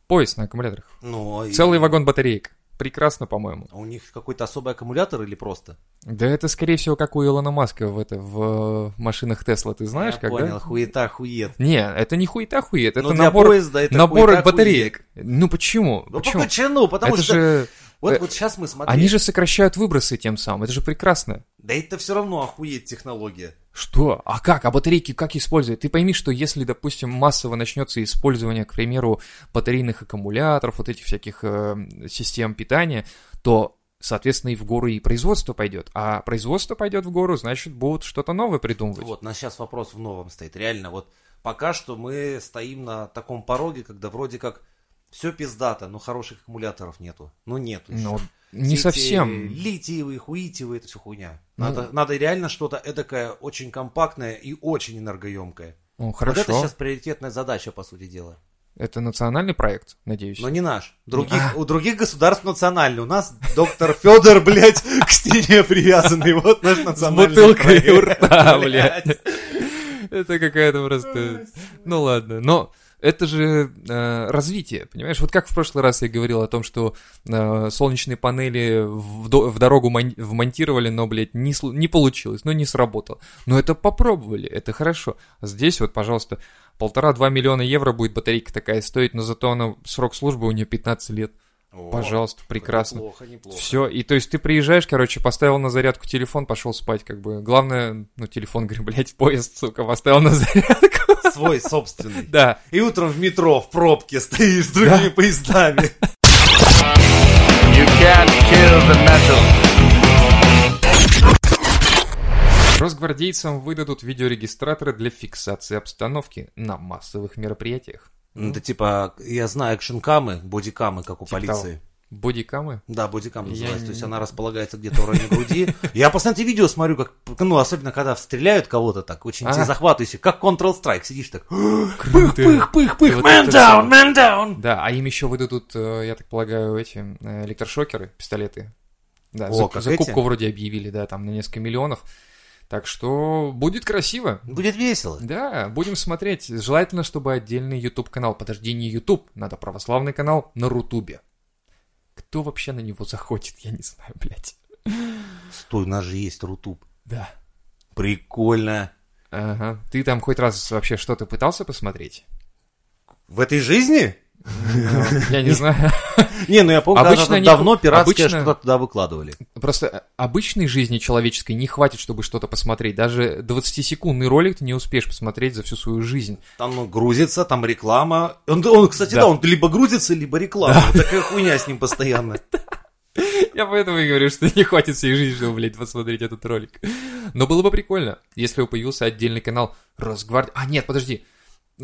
Поезд на аккумуляторах. Ну, и- Целый вагон батареек. Прекрасно, по-моему. А у них какой-то особый аккумулятор или просто? Да это, скорее всего, как у Илона Маска в, это, в э, машинах Тесла. Ты знаешь, я как, понял, да? хуета хует. Не, это не хуета хует, это Ну, для набор, поезда это набор хуета батареек. Ну почему? Ну, почему? почему? Потому это что... же... Вот, э, вот сейчас мы смотрели. Они же сокращают выбросы тем самым, это же прекрасно. Да это все равно охуеть технология. Что? А как? А батарейки как использовать? Ты пойми, что если, допустим, массово начнется использование, к примеру, батарейных аккумуляторов, вот этих всяких э, систем питания, то, соответственно, и в гору и производство пойдет. А производство пойдет в гору, значит, будут что-то новое придумывать. Вот, у нас сейчас вопрос в новом стоит. Реально, вот пока что мы стоим на таком пороге, когда вроде как все пиздато, но хороших аккумуляторов нету. Ну нету еще. Ну, Не Все совсем. Литиевые, хуитиевые, это все хуйня. Ну. Надо, надо реально что-то эдакое, очень компактное и очень энергоемкое. Ну, Вот хорошо. это сейчас приоритетная задача, по сути дела. Это национальный проект, надеюсь. Но не наш. Других, А. У других государств национальный. У нас доктор Федор, блядь, к стене привязанный. Вот наш С национальный бутылкой у проект. рта, блядь. Это какая-то просто... Ну ладно, но это же э, развитие, понимаешь? Вот как в прошлый раз я говорил о том, что э, солнечные панели в, до- в дорогу мон- вмонтировали, но, блядь, не, не получилось, ну не сработало. Но это попробовали, это хорошо. А здесь вот, пожалуйста, полтора-два миллиона евро будет батарейка такая стоить, но зато она, срок службы у нее 15 лет. О, Пожалуйста, прекрасно. Неплохо, неплохо. Все, и то есть ты приезжаешь, короче, поставил на зарядку телефон, пошел спать, как бы. Главное, ну, телефон, говорю, блядь, поезд, сука, поставил на зарядку. Свой собственный. Да. И утром в метро в пробке стоишь с другими поездами. You can't kill the metal. Росгвардейцам выдадут видеорегистраторы для фиксации обстановки на массовых мероприятиях. Ну, Это типа, я знаю, экшн-камы, бодикамы, как у Типа полиции. Бодикамы? Да, бодикам Я называется. не- То есть она располагается где-то в районе груди. Я постоянно эти видео смотрю, как, ну, особенно когда стреляют кого-то так, очень А. захватывающе, как Counter-Strike, сидишь так, пых, пых, пых, вот man down, man down. Да, а им еще выдадут, э, я так полагаю, эти э, электрошокеры, пистолеты. Да, О, закупку вроде объявили, да, там на несколько миллионов. Так что будет красиво. Будет весело. Да, будем смотреть. Желательно, чтобы отдельный YouTube канал. Подожди, не YouTube, надо православный канал на Рутубе. Кто вообще на него заходит, я не знаю, блядь. Стой, у нас же есть Рутуб. Да. Прикольно. Ага. Ты там хоть раз вообще что-то пытался посмотреть? В этой жизни? Я не знаю. Не, ну я помню, Обычно давно пиратские обычно- что-то туда выкладывали. Просто обычной жизни человеческой не хватит, чтобы что-то посмотреть. Даже 20-секундный ролик ты не успеешь посмотреть за всю свою жизнь. Там ну, грузится, там реклама. Он, кстати, Да. он либо грузится, либо реклама. Такая хуйня с ним постоянно. Я поэтому и говорю, что не хватит всей жизни, чтобы, блядь, посмотреть этот ролик. Но было бы прикольно, если бы появился отдельный канал Росгвардия. А, нет, подожди.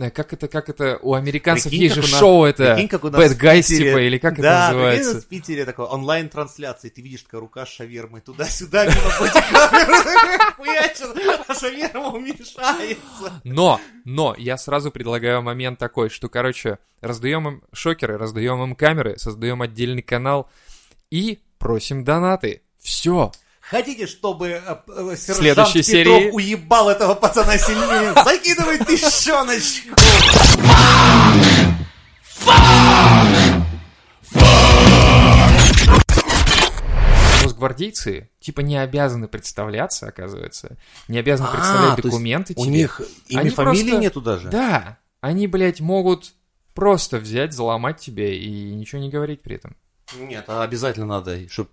Э, Как это, как это, у американцев Прикинь, есть же нас- шоу это, прикинь, как у нас Bad Guys, типа, или как это да, прикинь, называется? нас в Питере такой онлайн-трансляции. Ты видишь, такая рука с шавермой туда-сюда, мимо бодикамеры, а шаверма уменьшается. Но, но, я сразу предлагаю момент такой, что, короче, раздаем им шокеры, раздаем им камеры, создаем отдельный канал и просим донаты. Все. Хотите, чтобы э, э, сержант Следующей Петров серии. уебал этого пацана сильнее? Закидывай тыщеночку! Росгвардейцы, типа, не обязаны представляться, оказывается. Не обязаны А, представлять то есть документы У тебе. них имя, Они фамилии просто- нету даже? Да, они, блядь, могут просто взять, заломать тебя и ничего не говорить при этом. Нет, а обязательно надо, чтобы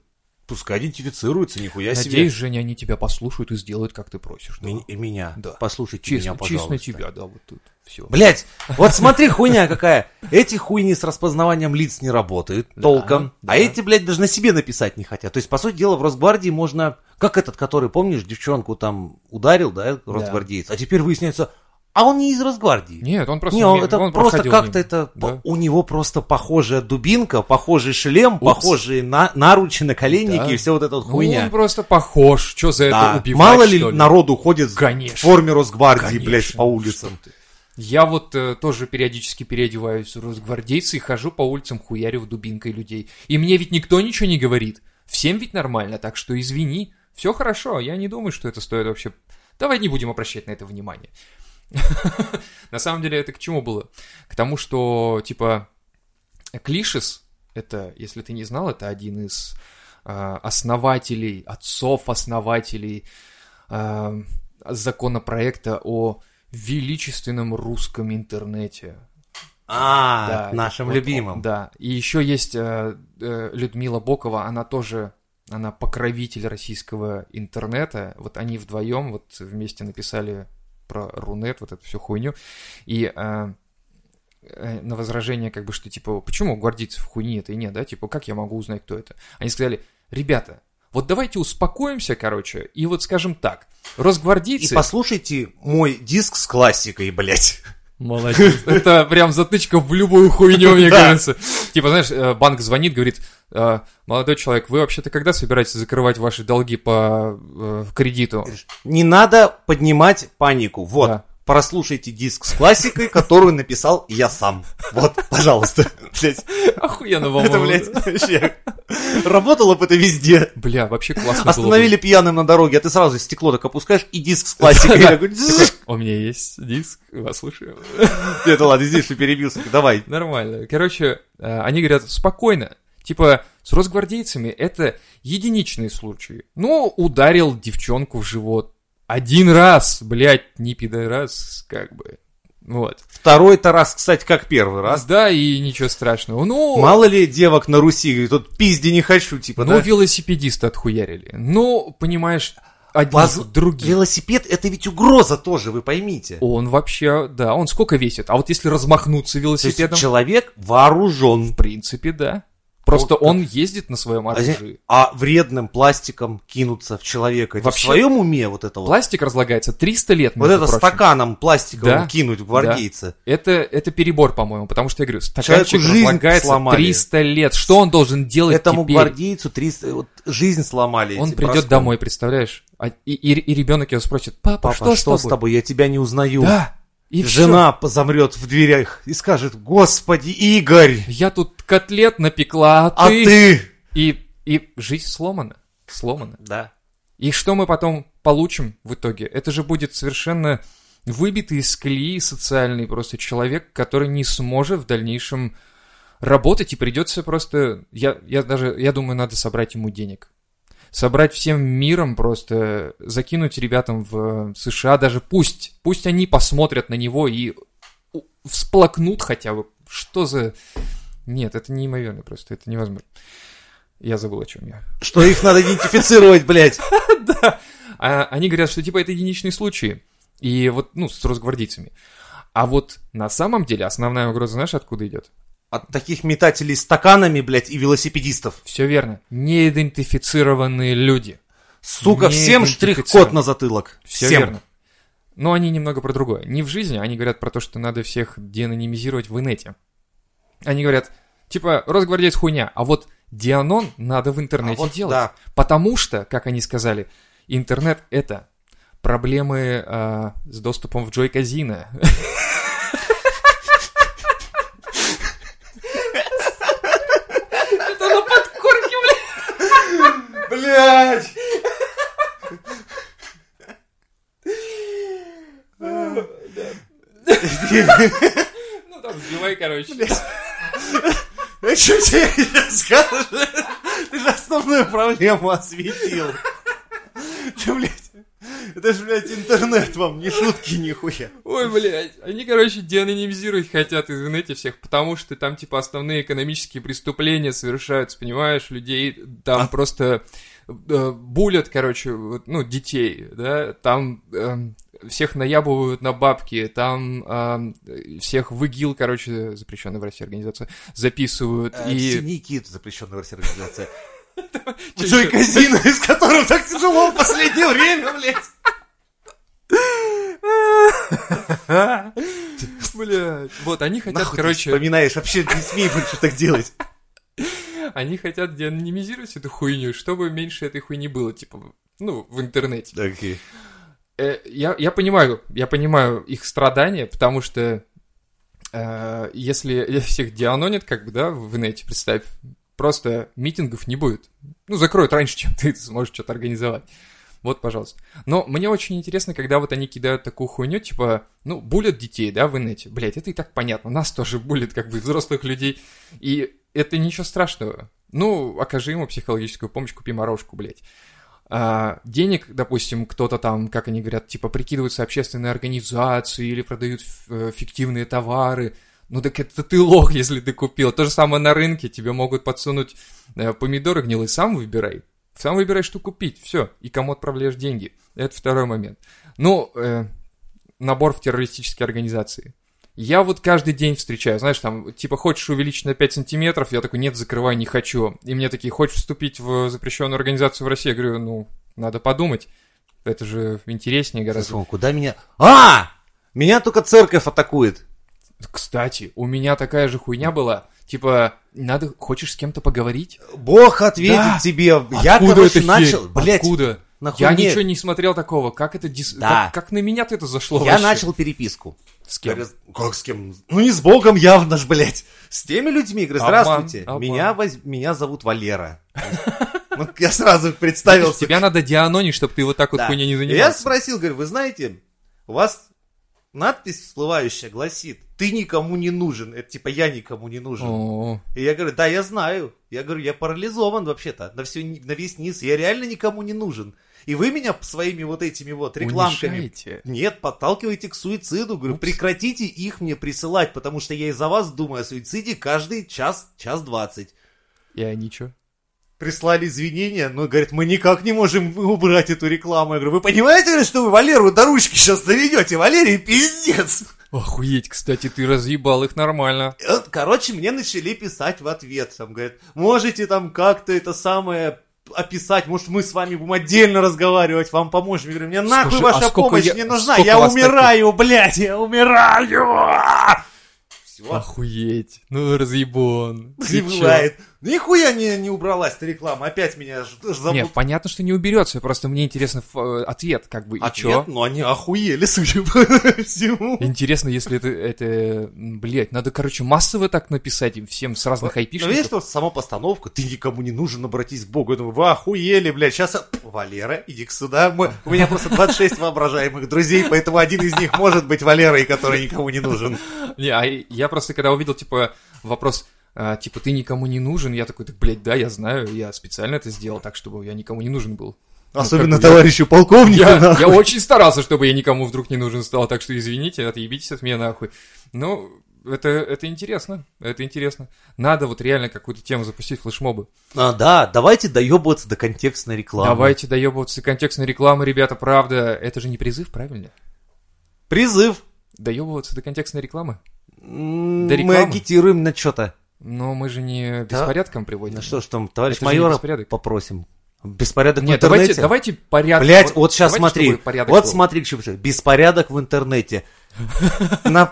пускай идентифицируется, нихуя себе. Надеюсь, Женя, они тебя послушают и сделают, как ты просишь. да. И меня. Да. Послушайте Честно, меня, честно пожалуйста. тебя, да, вот тут. Все. Блять, вот смотри, хуйня какая. Эти хуйни с распознаванием лиц не работают Да, толком. да. А эти, блядь, даже на себе написать не хотят. То есть, по сути дела, в Росгвардии можно... Как этот, который, помнишь, девчонку там ударил, да, росгвардеец? А теперь выясняется, а он не из Росгвардии. Нет, он просто... Не, он, это он просто как-то это... Да. У него просто похожая дубинка, похожий шлем, Упс. похожие на, наручи, наколенники Да. и все вот это вот Ну, хуйня. он просто похож. Что за Да. это убивать, Мало ли ли? народу ходит Конечно. в форме Росгвардии, Конечно. блядь, по улицам. Я вот э, тоже периодически переодеваюсь в росгвардейцы и хожу по улицам хуярю дубинкой людей. И мне ведь никто ничего не говорит. Всем ведь нормально, так что извини. Все хорошо, я не думаю, что это стоит вообще... Давай не будем обращать на это внимание. На самом деле это к чему было? К тому, что, типа, Клишес, это, если ты не знал, это один из э, основателей, отцов-основателей э, законопроекта о величественном русском интернете. А, Да, нашим вот, любимым. Да. И еще есть э, э, Людмила Бокова, она тоже, она покровитель российского интернета. Вот они вдвоем вот вместе написали про Рунет, вот эту всю хуйню. И э, э, на возражение, как бы, что, типа, почему гвардейцев хуйни это и нет, да? Типа, как я могу узнать, кто это? Они сказали, ребята, вот давайте успокоимся, короче, и вот скажем так, И росгвардейцы... послушайте мой диск с классикой, блядь. Молодец. Это прям затычка в любую хуйню, мне кажется. Типа, знаешь, э, банк звонит, говорит, «Э, молодой человек, вы вообще-то когда собираетесь закрывать ваши долги по э, кредиту? Не надо поднимать панику. Вот. Прослушайте диск с классикой, которую написал я сам. Вот, пожалуйста. Блять, Охуенно, это, по-моему. блядь, вообще. Работало бы это везде. Бля, вообще классно. Остановили пьяным на дороге, а ты сразу стекло так опускаешь и диск с классикой. У меня есть диск, вас слушаю. Это ладно, здесь что перебился. Давай. Нормально. Короче, они говорят, спокойно. Типа, с росгвардейцами это единичные случаи. Ну, ударил девчонку в живот. Один раз, блядь, не пидорас, как бы. Вот. Второй-то раз, кстати, как первый раз. Да, и ничего страшного. Ну, Мало ли девок на Руси, говорит, тут пизди не хочу, типа, ну да? велосипедисты отхуярили. Ну, понимаешь, одних, Воз- других. Велосипед это ведь угроза тоже, вы поймите. Он вообще, да, он сколько весит? А вот если размахнуться То есть велосипедом, человек вооружен. в принципе, да. Просто Вот он ездит на своем оружии. А вредным пластиком кинуться в человека. Это Вообще- в своем уме вот это вот? Пластик разлагается 300 лет, Вот это прочим. стаканом пластиковым Да. кинуть в гвардейца. Это, это перебор, по-моему, потому что я говорю, Человеку стаканчик жизнь разлагается сломали. 300 лет. Что он должен делать Этому теперь? гвардейцу 300, вот, жизнь сломали. Он придет броском. домой, представляешь? А- и, и, и ребенок его спросит, папа, Папа, что, что, с с тобой? тобой? Я тебя не узнаю. Да. И Жена позамрет в дверях и скажет, господи, Игорь. Я тут котлет напекла, а а ты... ты? И, и жизнь сломана. Сломана. Да. И что мы потом получим в итоге? Это же будет совершенно выбитый из колеи социальный просто человек, который не сможет в дальнейшем работать и придется просто... Я, я даже, я думаю, надо собрать ему денег. Собрать всем миром просто, закинуть ребятам в США, даже пусть, пусть они посмотрят на него и всплакнут хотя бы. Что за... Нет, это неимоверно просто, это невозможно. Я забыл, о чем я. Что их надо идентифицировать, блядь. А они говорят, что типа это единичные случаи. И вот, ну, с росгвардейцами. А вот на самом деле основная угроза, знаешь, откуда идет? От таких метателей стаканами, блядь, и велосипедистов. Все верно. Неидентифицированные люди. Сука, всем штрих-код на затылок. Все Всем. верно. Но они немного про другое. Не в жизни, они говорят про то, что надо всех деанонимизировать в инете. Они говорят, типа, Росгвардейц хуйня, а вот Дианон надо в интернете А вот делать. да. Потому что, как они сказали, интернет это проблемы а, с доступом в Джой Казино. Это на подкорке, Блядь! Ну там сбивай, короче. Что тебе скажешь? Ты же основную проблему осветил. Ты, блядь, это же, блядь, интернет вам, не шутки нихуя. Ой, блядь, они, короче, деанонимизировать хотят из инете всех, потому что там, типа, основные экономические преступления совершаются, понимаешь, людей там А? просто э, булят, короче, вот, ну, детей, да, там эм, всех наябывают на бабки, там эм, всех в ИГИЛ, короче, запрещенная в России организация, записывают, Э, и... Синяки, это запрещенная в России организация. Джой Казино, из которого так тяжело в последнее время, блядь. Блядь, вот, они хотят, Нахуй короче... вспоминаешь, вообще не смей больше так делать. Они хотят деанонимизировать эту хуйню, чтобы меньше этой хуйни было, типа, ну, в интернете. Окей. Э, я, я понимаю, я понимаю их страдания, потому что э, если всех дианонят, как бы, да, в инете, представь, просто митингов не будет. Ну, закроют раньше, чем ты сможешь что-то организовать. Вот, пожалуйста. Но мне очень интересно, когда вот они кидают такую хуйню, типа, ну, булят детей, да, в инете. Блять, это и так понятно. Нас тоже булят, как бы, взрослых людей. И это ничего страшного. Ну, окажи ему психологическую помощь, купи морожку, блядь. А, денег, допустим, кто-то там, как они говорят, типа прикидываются общественные организации или продают э, фиктивные товары. Ну так это ты лох, если ты купил. То же самое на рынке, тебе могут подсунуть э, помидоры гнилые, сам выбирай. Сам выбирай, что купить, все, и кому отправляешь деньги. Это второй момент. Ну, э, набор в террористические организации. Я вот каждый день встречаю, знаешь, там, типа, хочешь увеличить на 5 сантиметров? Я такой, нет, закрывай, не хочу. И мне такие, хочешь вступить в запрещенную организацию в России? Я говорю, ну, надо подумать. Это же интереснее гораздо. Сейчас, куда меня... А! Меня только церковь атакует. Кстати, у меня такая же хуйня была. Типа, надо, хочешь с кем-то поговорить? Бог ответит Да. тебе. Я, Откуда короче, эта начал... Блядь, Откуда? на Я хуйне. ничего не смотрел такого. Как это дис... Да. как, как на меня-то это зашло Я вообще? начал переписку. С кем? Говорю, как с кем? Ну не с Богом явно ж, блядь. С теми людьми. Говорю, Обман, здравствуйте, обман. меня, воз- меня зовут Валера. Ну, я сразу представился. Тебя надо дианонить, чтобы ты вот так вот Да. хуйней не И Я занимался. спросил, говорю, вы знаете, у вас надпись всплывающая гласит, ты никому не нужен. Это типа я никому не нужен. О, И я говорю, да, я знаю. Я говорю, я парализован вообще-то на, всю, на весь низ. Я реально никому не нужен. И вы меня своими вот этими вот рекламками... унижаете. Нет, подталкиваете к суициду. Говорю, Упс. прекратите их мне присылать, потому что я из-за вас думаю о суициде каждый час, час двадцать. И они чё? Прислали извинения, но говорят, мы никак не можем убрать эту рекламу. Я говорю, вы понимаете, что вы Валеру до ручки сейчас доведете? Валерий, пиздец. Охуеть, кстати, ты разъебал их нормально. Вот, Короче, мне начали писать в ответ. Там говорят, можете там как-то это самое описать, может мы с вами будем отдельно разговаривать, вам поможем. Я говорю, мне нахуй Слушай, ваша а помощь я- не нужна, я умираю, блядь, я умираю. Все, Охуеть. Ну, разъебон. не Ты чё? Нихуя не, не убралась эта реклама, опять меня забыл. Не, понятно, что не уберется, просто мне интересно э, ответ, как бы, и Ответ, чё? ну они охуели, судя по всему. Интересно, если это, это, блядь, надо, короче, массово так написать им всем с разных Ну, видишь, айпишников. что сама постановка, ты никому не нужен, обратись к Богу. Я думаю, вы охуели, блядь, сейчас... Валера, иди сюда. Мы- У меня просто 26 воображаемых друзей, поэтому один из них может быть Валерой, который никому не нужен. Не, а я просто, когда увидел, типа, вопрос, а, типа, ты никому не нужен, я такой, так, блядь, да, я знаю, я специально это сделал так, чтобы я никому не нужен был. Ну, Особенно как бы я- товарищу полковнику. Я, нахуй. я очень старался, чтобы я никому вдруг не нужен стал, так что извините, отъебитесь от меня нахуй. Ну, это, это интересно, это интересно. Надо вот реально какую-то тему запустить, флешмобы. А, да, давайте доебываться до контекстной рекламы. Давайте доебываться контекстной рекламы, ребята, правда. Это же не призыв, правильно? Призыв. Доебываться до контекстной рекламы? До Мы рекламы. агитируем на что-то. Но мы же не Да. беспорядком приводим. Ну что ж там, товарищ Это майора попросим. Беспорядок в Нет, интернете. давайте, давайте порядок. Блять, вот сейчас давайте, смотри. Вот был. смотри, к чему. Беспорядок в интернете. На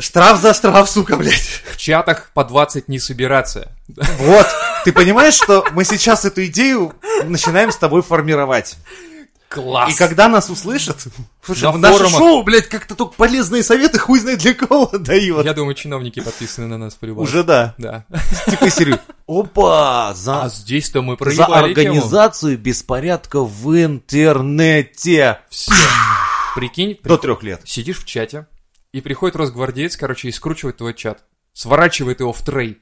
Штраф за штраф, сука, блядь. В чатах по 20 не собираться. Вот. Ты понимаешь, что мы сейчас эту идею начинаем с тобой формировать. Класс! И когда нас услышат, слушай, На наше форумах. шоу, блядь, как-то только полезные советы хуй знает для кого дает. Я думаю, чиновники подписаны на нас по Уже да. Да. Типа серию. Опа, за, А здесь-то мы за проебали тему. организацию беспорядка в интернете. Все. Прикинь, До трех лет. сидишь в чате, и приходит росгвардеец, короче, и скручивает твой чат. Сворачивает его в трей.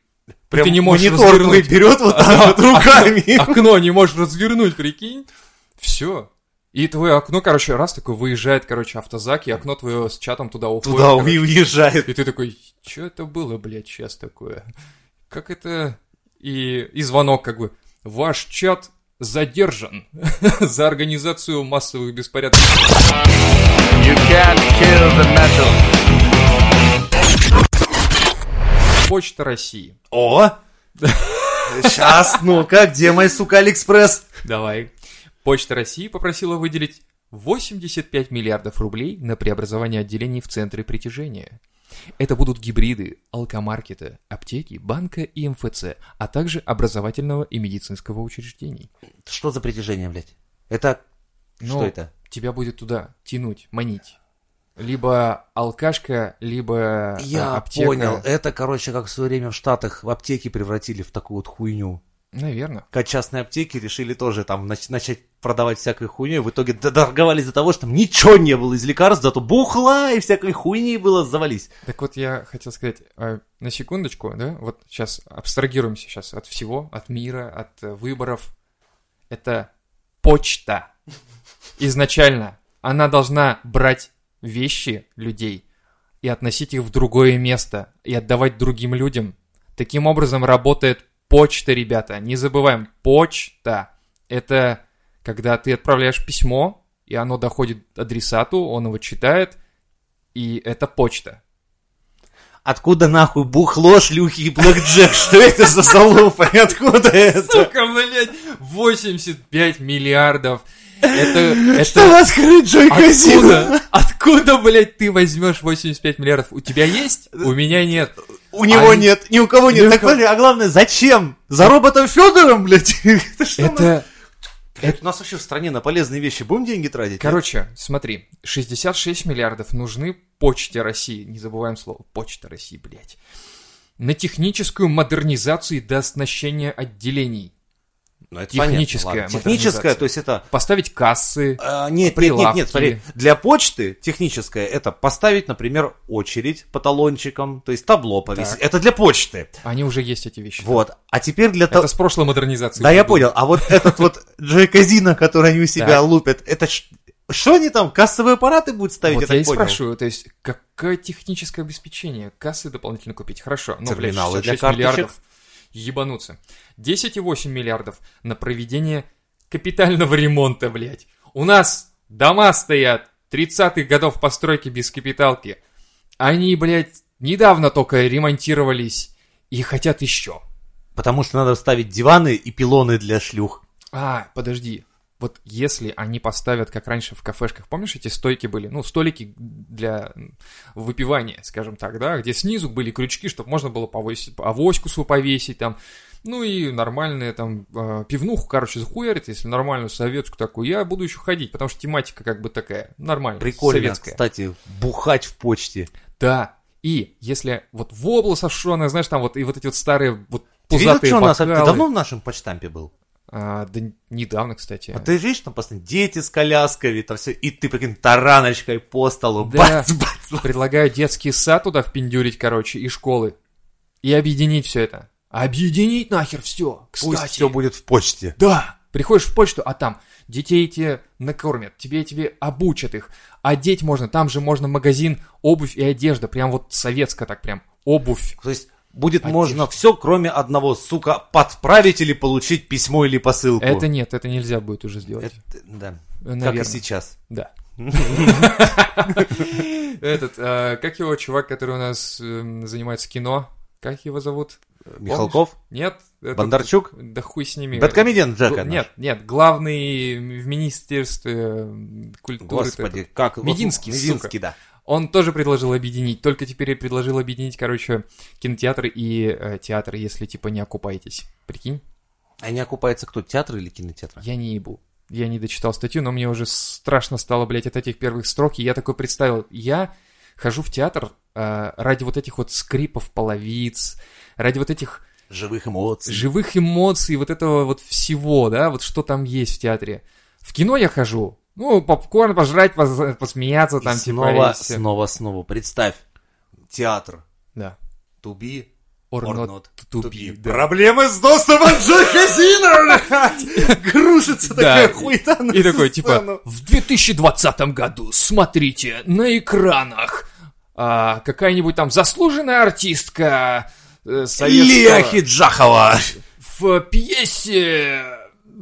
Прям ты не можешь монитор развернуть. берет вот так вот руками. Окно не можешь развернуть, прикинь. Все. И твое окно, короче, раз такой выезжает, короче, автозак, и окно твое с чатом туда уходит. Туда короче. и уезжает. И ты такой, что это было, блядь, сейчас такое? Как это... И, и звонок как бы, ваш чат задержан за организацию массовых беспорядков. You can't kill the metal. Почта России. О! Сейчас, ну-ка, где мой, сука, Алиэкспресс? Давай. Почта России попросила выделить 85 миллиардов рублей на преобразование отделений в центры притяжения. Это будут гибриды алкомаркета, аптеки, банка и МФЦ, а также образовательного и медицинского учреждений. Что за притяжение, блядь? Это... Ну, Что это? Тебя будет туда тянуть, манить. Либо алкашка, либо э, Я аптека. понял. Это, короче, как в свое время в Штатах в аптеки превратили в такую вот хуйню. Наверное. Как частные аптеки решили тоже там нач- начать продавать всякую хуйню. И в итоге дорговались из-за того, что там ничего не было из лекарств, зато бухла и всякой хуйни было завались. Так вот, я хотел сказать, э, на секундочку, да, вот сейчас абстрагируемся сейчас от всего, от мира, от э, выборов. Это почта. Изначально она должна брать вещи людей и относить их в другое место и отдавать другим людям. Таким образом работает почта, ребята. Не забываем, почта. Это когда ты отправляешь письмо, и оно доходит адресату, он его читает, и это почта. Откуда нахуй бухло, шлюхи и блэкджек? Что это за залупа? Откуда это? Сука, блядь, 85 миллиардов. Это, Что это... вас крыт, Джой Казино? Откуда? Откуда, блядь, ты возьмешь 85 миллиардов? У тебя есть? У меня нет. У него А нет, ни у кого нет. Так, кого- а главное, зачем? За роботом Федором, блядь? Это Это... У нас вообще в стране на полезные вещи будем деньги тратить? Короче, смотри, 66 миллиардов нужны почте России. Не забываем слово почта России, блядь. На техническую модернизацию и дооснащение отделений. Ну, это техническая понятно. Техническая, то есть это... Поставить кассы. а, нет, нет, нет, прилавки. нет, смотри. Для почты техническая это поставить, например, очередь по талончикам, то есть табло повесить. Так. Это для почты. Они уже есть, эти вещи. Вот. А теперь для Это с прошлой модернизации. Да, я понял. А вот этот вот Джой Казино, который они у себя лупят, это что они там, кассовые аппараты будут ставить, Вот я я и понял? спрашиваю, то есть, какое техническое обеспечение? Кассы дополнительно купить? Хорошо, ну, блядь, Терминалы для 66 карточек. миллиардов. Ебануться. 10,8 миллиардов на проведение капитального ремонта, блядь. У нас дома стоят 30-х годов постройки без капиталки. Они, блядь, недавно только ремонтировались и хотят еще. Потому что надо ставить диваны и пилоны для шлюх. А, подожди. Вот если они поставят, как раньше в кафешках, помнишь, эти стойки были? Ну, столики для выпивания, скажем так, да, где снизу были крючки, чтобы можно было повесить, авоську свою повесить там, ну и нормальные там э, пивнуху, короче, захуярит, если нормальную советскую такую, я буду еще ходить, потому что тематика как бы такая, нормальная, Прикольно, советская. кстати, бухать в почте. Да, и если вот вобла сошеная, знаешь, там вот и вот эти вот старые вот Ты видел, пузатые что у нас? Ты бокалы. давно в нашем почтампе был? А, да недавно, кстати. А ты видишь, там постоянно дети с колясками, там все, и ты, прикинь, тараночкой по столу, Да. бац, бац, бац. Предлагаю детский сад туда впендюрить, короче, и школы. И объединить все это. Объединить нахер все. Кстати. Пусть все будет в почте. Да. Приходишь в почту, а там детей тебе накормят, тебе тебе обучат их. Одеть можно, там же можно магазин, обувь и одежда. Прям вот советская так прям. Обувь. То есть будет Одежда. можно все, кроме одного, сука, подправить или получить письмо или посылку. Это нет, это нельзя будет уже сделать. Это- да. Наверное. Как и сейчас. Да. Этот, а, как его чувак, который у нас эм, занимается кино? Как его зовут? Михалков? Нет. Бондарчук? Да хуй с ними. Бэткомедиан Джека. Нет, нет, главный в Министерстве культуры. Господи, как... Мединский, Мединский, да. Он тоже предложил объединить, только теперь предложил объединить, короче, кинотеатры и э, театры, если типа не окупаетесь. Прикинь? А не окупается кто, театр или кинотеатр? Я не ебу. Я не дочитал статью, но мне уже страшно стало, блядь, от этих первых строк, и я такой представил, я хожу в театр э, ради вот этих вот скрипов половиц, ради вот этих Живых эмоций. живых эмоций, вот этого вот всего, да, вот что там есть в театре. В кино я хожу, ну, попкорн пожрать, поз- посмеяться И там, типа, снова, и снова, снова. Представь, театр. Да. Be Or or not not to to be, да. Проблемы с доступом Джахазина, Грушится Да, такая хуета на И такой, типа, в 2020 году смотрите на экранах а, какая-нибудь там заслуженная артистка э, советского... Лея Хиджахова. в пьесе,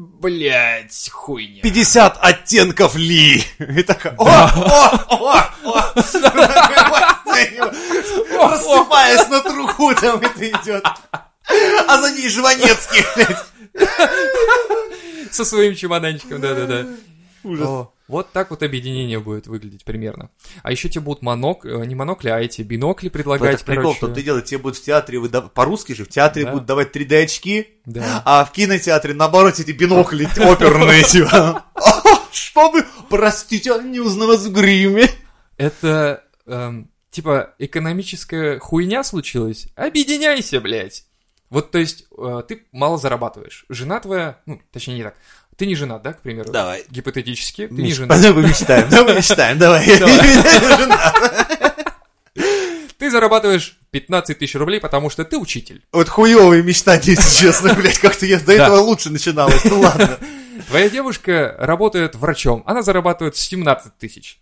блять, хуйня. 50 оттенков Ли. И такая, о, о, о, о. Рассыпаясь на труху там это идет. А за ней Жванецкий, блядь. Со своим чемоданчиком, да-да-да. Ужас. Вот так вот объединение будет выглядеть примерно. А еще тебе будут монок, э, не монокли, а эти бинокли предлагать, Это прикол, что ты делаешь, тебе будут в театре выдав- по-русски же, в театре Да. будут давать 3D очки, Да. а в кинотеатре, наоборот, эти бинокли оперные, типа. Чтобы, простите, не узнал вас в гриме. Это, эм, типа, экономическая хуйня случилась? Объединяйся, блядь. Вот, то есть, э, ты мало зарабатываешь. Жена твоя, ну, точнее, не так. Ты не женат, да, к примеру? Давай. Гипотетически, ты не Миш, женат. давай мечтаем, давай мечтаем, давай. Ты зарабатываешь 15 тысяч рублей, потому что ты учитель. Вот хуёвые мечтать, если честно, блядь, как-то я до этого лучше начиналось, ну ладно. Твоя девушка работает врачом, она зарабатывает 17 тысяч.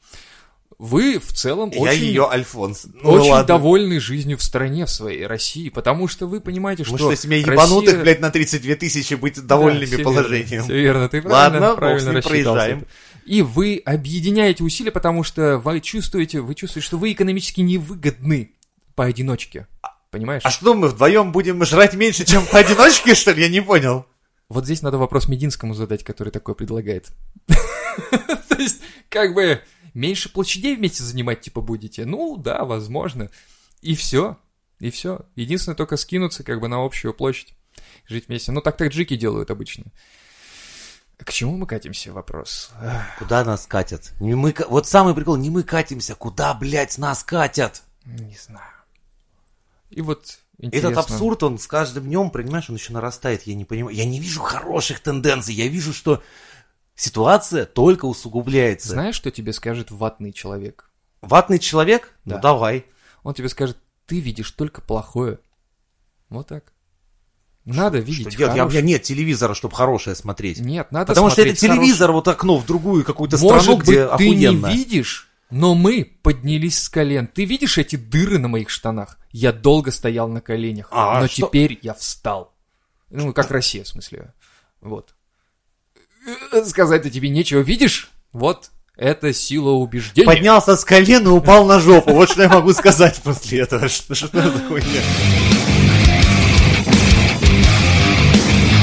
Вы в целом Я очень, ее Альфонс. Ну очень ладно. довольны жизнью в стране, в своей России, потому что вы понимаете, что Потому что семья ебанутых, Россия- блядь, на 32 тысячи быть Да, довольными всё положением. Верно, все верно, ты Ладно, правильно, бог правильно проезжаем. И вы объединяете усилия, потому что вы чувствуете, вы чувствуете, что вы экономически невыгодны поодиночке. Понимаешь? А что, мы вдвоем будем жрать меньше, чем поодиночке, что ли? Я не понял. Вот здесь надо вопрос Мединскому задать, который такое предлагает. То есть, как бы, меньше площадей вместе занимать, типа, будете? Ну, да, возможно. И все. И все. Единственное, только скинуться как бы на общую площадь. Жить вместе. Ну, так таджики делают обычно. К чему мы катимся, вопрос? Куда нас катят? Не мы, вот самый прикол, не мы катимся, куда, блядь, нас катят? Не знаю. И вот интересно. Этот абсурд, он с каждым днем, понимаешь, он еще нарастает, я не понимаю. Я не вижу хороших тенденций, я вижу, что ситуация только усугубляется. Знаешь, что тебе скажет ватный человек? Ватный человек? Да. Ну давай. Он тебе скажет, ты видишь только плохое. Вот так. Надо видеть Что делать? Я- У хорошее. меня нет телевизора, чтобы хорошее смотреть. Нет, надо Потому что это смотреть телевизор, вот окно в другую какую-то хорошее. страну, Может где быть, ты не охуенно. видишь, но мы поднялись с колен. Ты видишь эти дыры на моих штанах? Я долго стоял на коленях, А, но что- теперь я встал. Ну, как Россия, в смысле. Вот. Э, Сказать-то тебе нечего. Видишь? Вот. Это сила убеждения. Поднялся с колен и упал на жопу. Вот что я могу сказать после этого. Что, что это хуйня?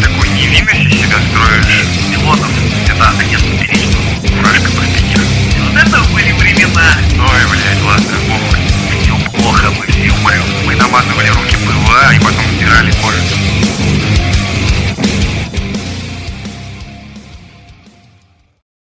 такой невинности себя строишь пилотов, это конец перечного. Фуражка простите. Вот это были времена. Ой, блядь, ладно, похуй. Все плохо, мы все умрем. Мы намазывали руки ПВА и потом стирали кожу.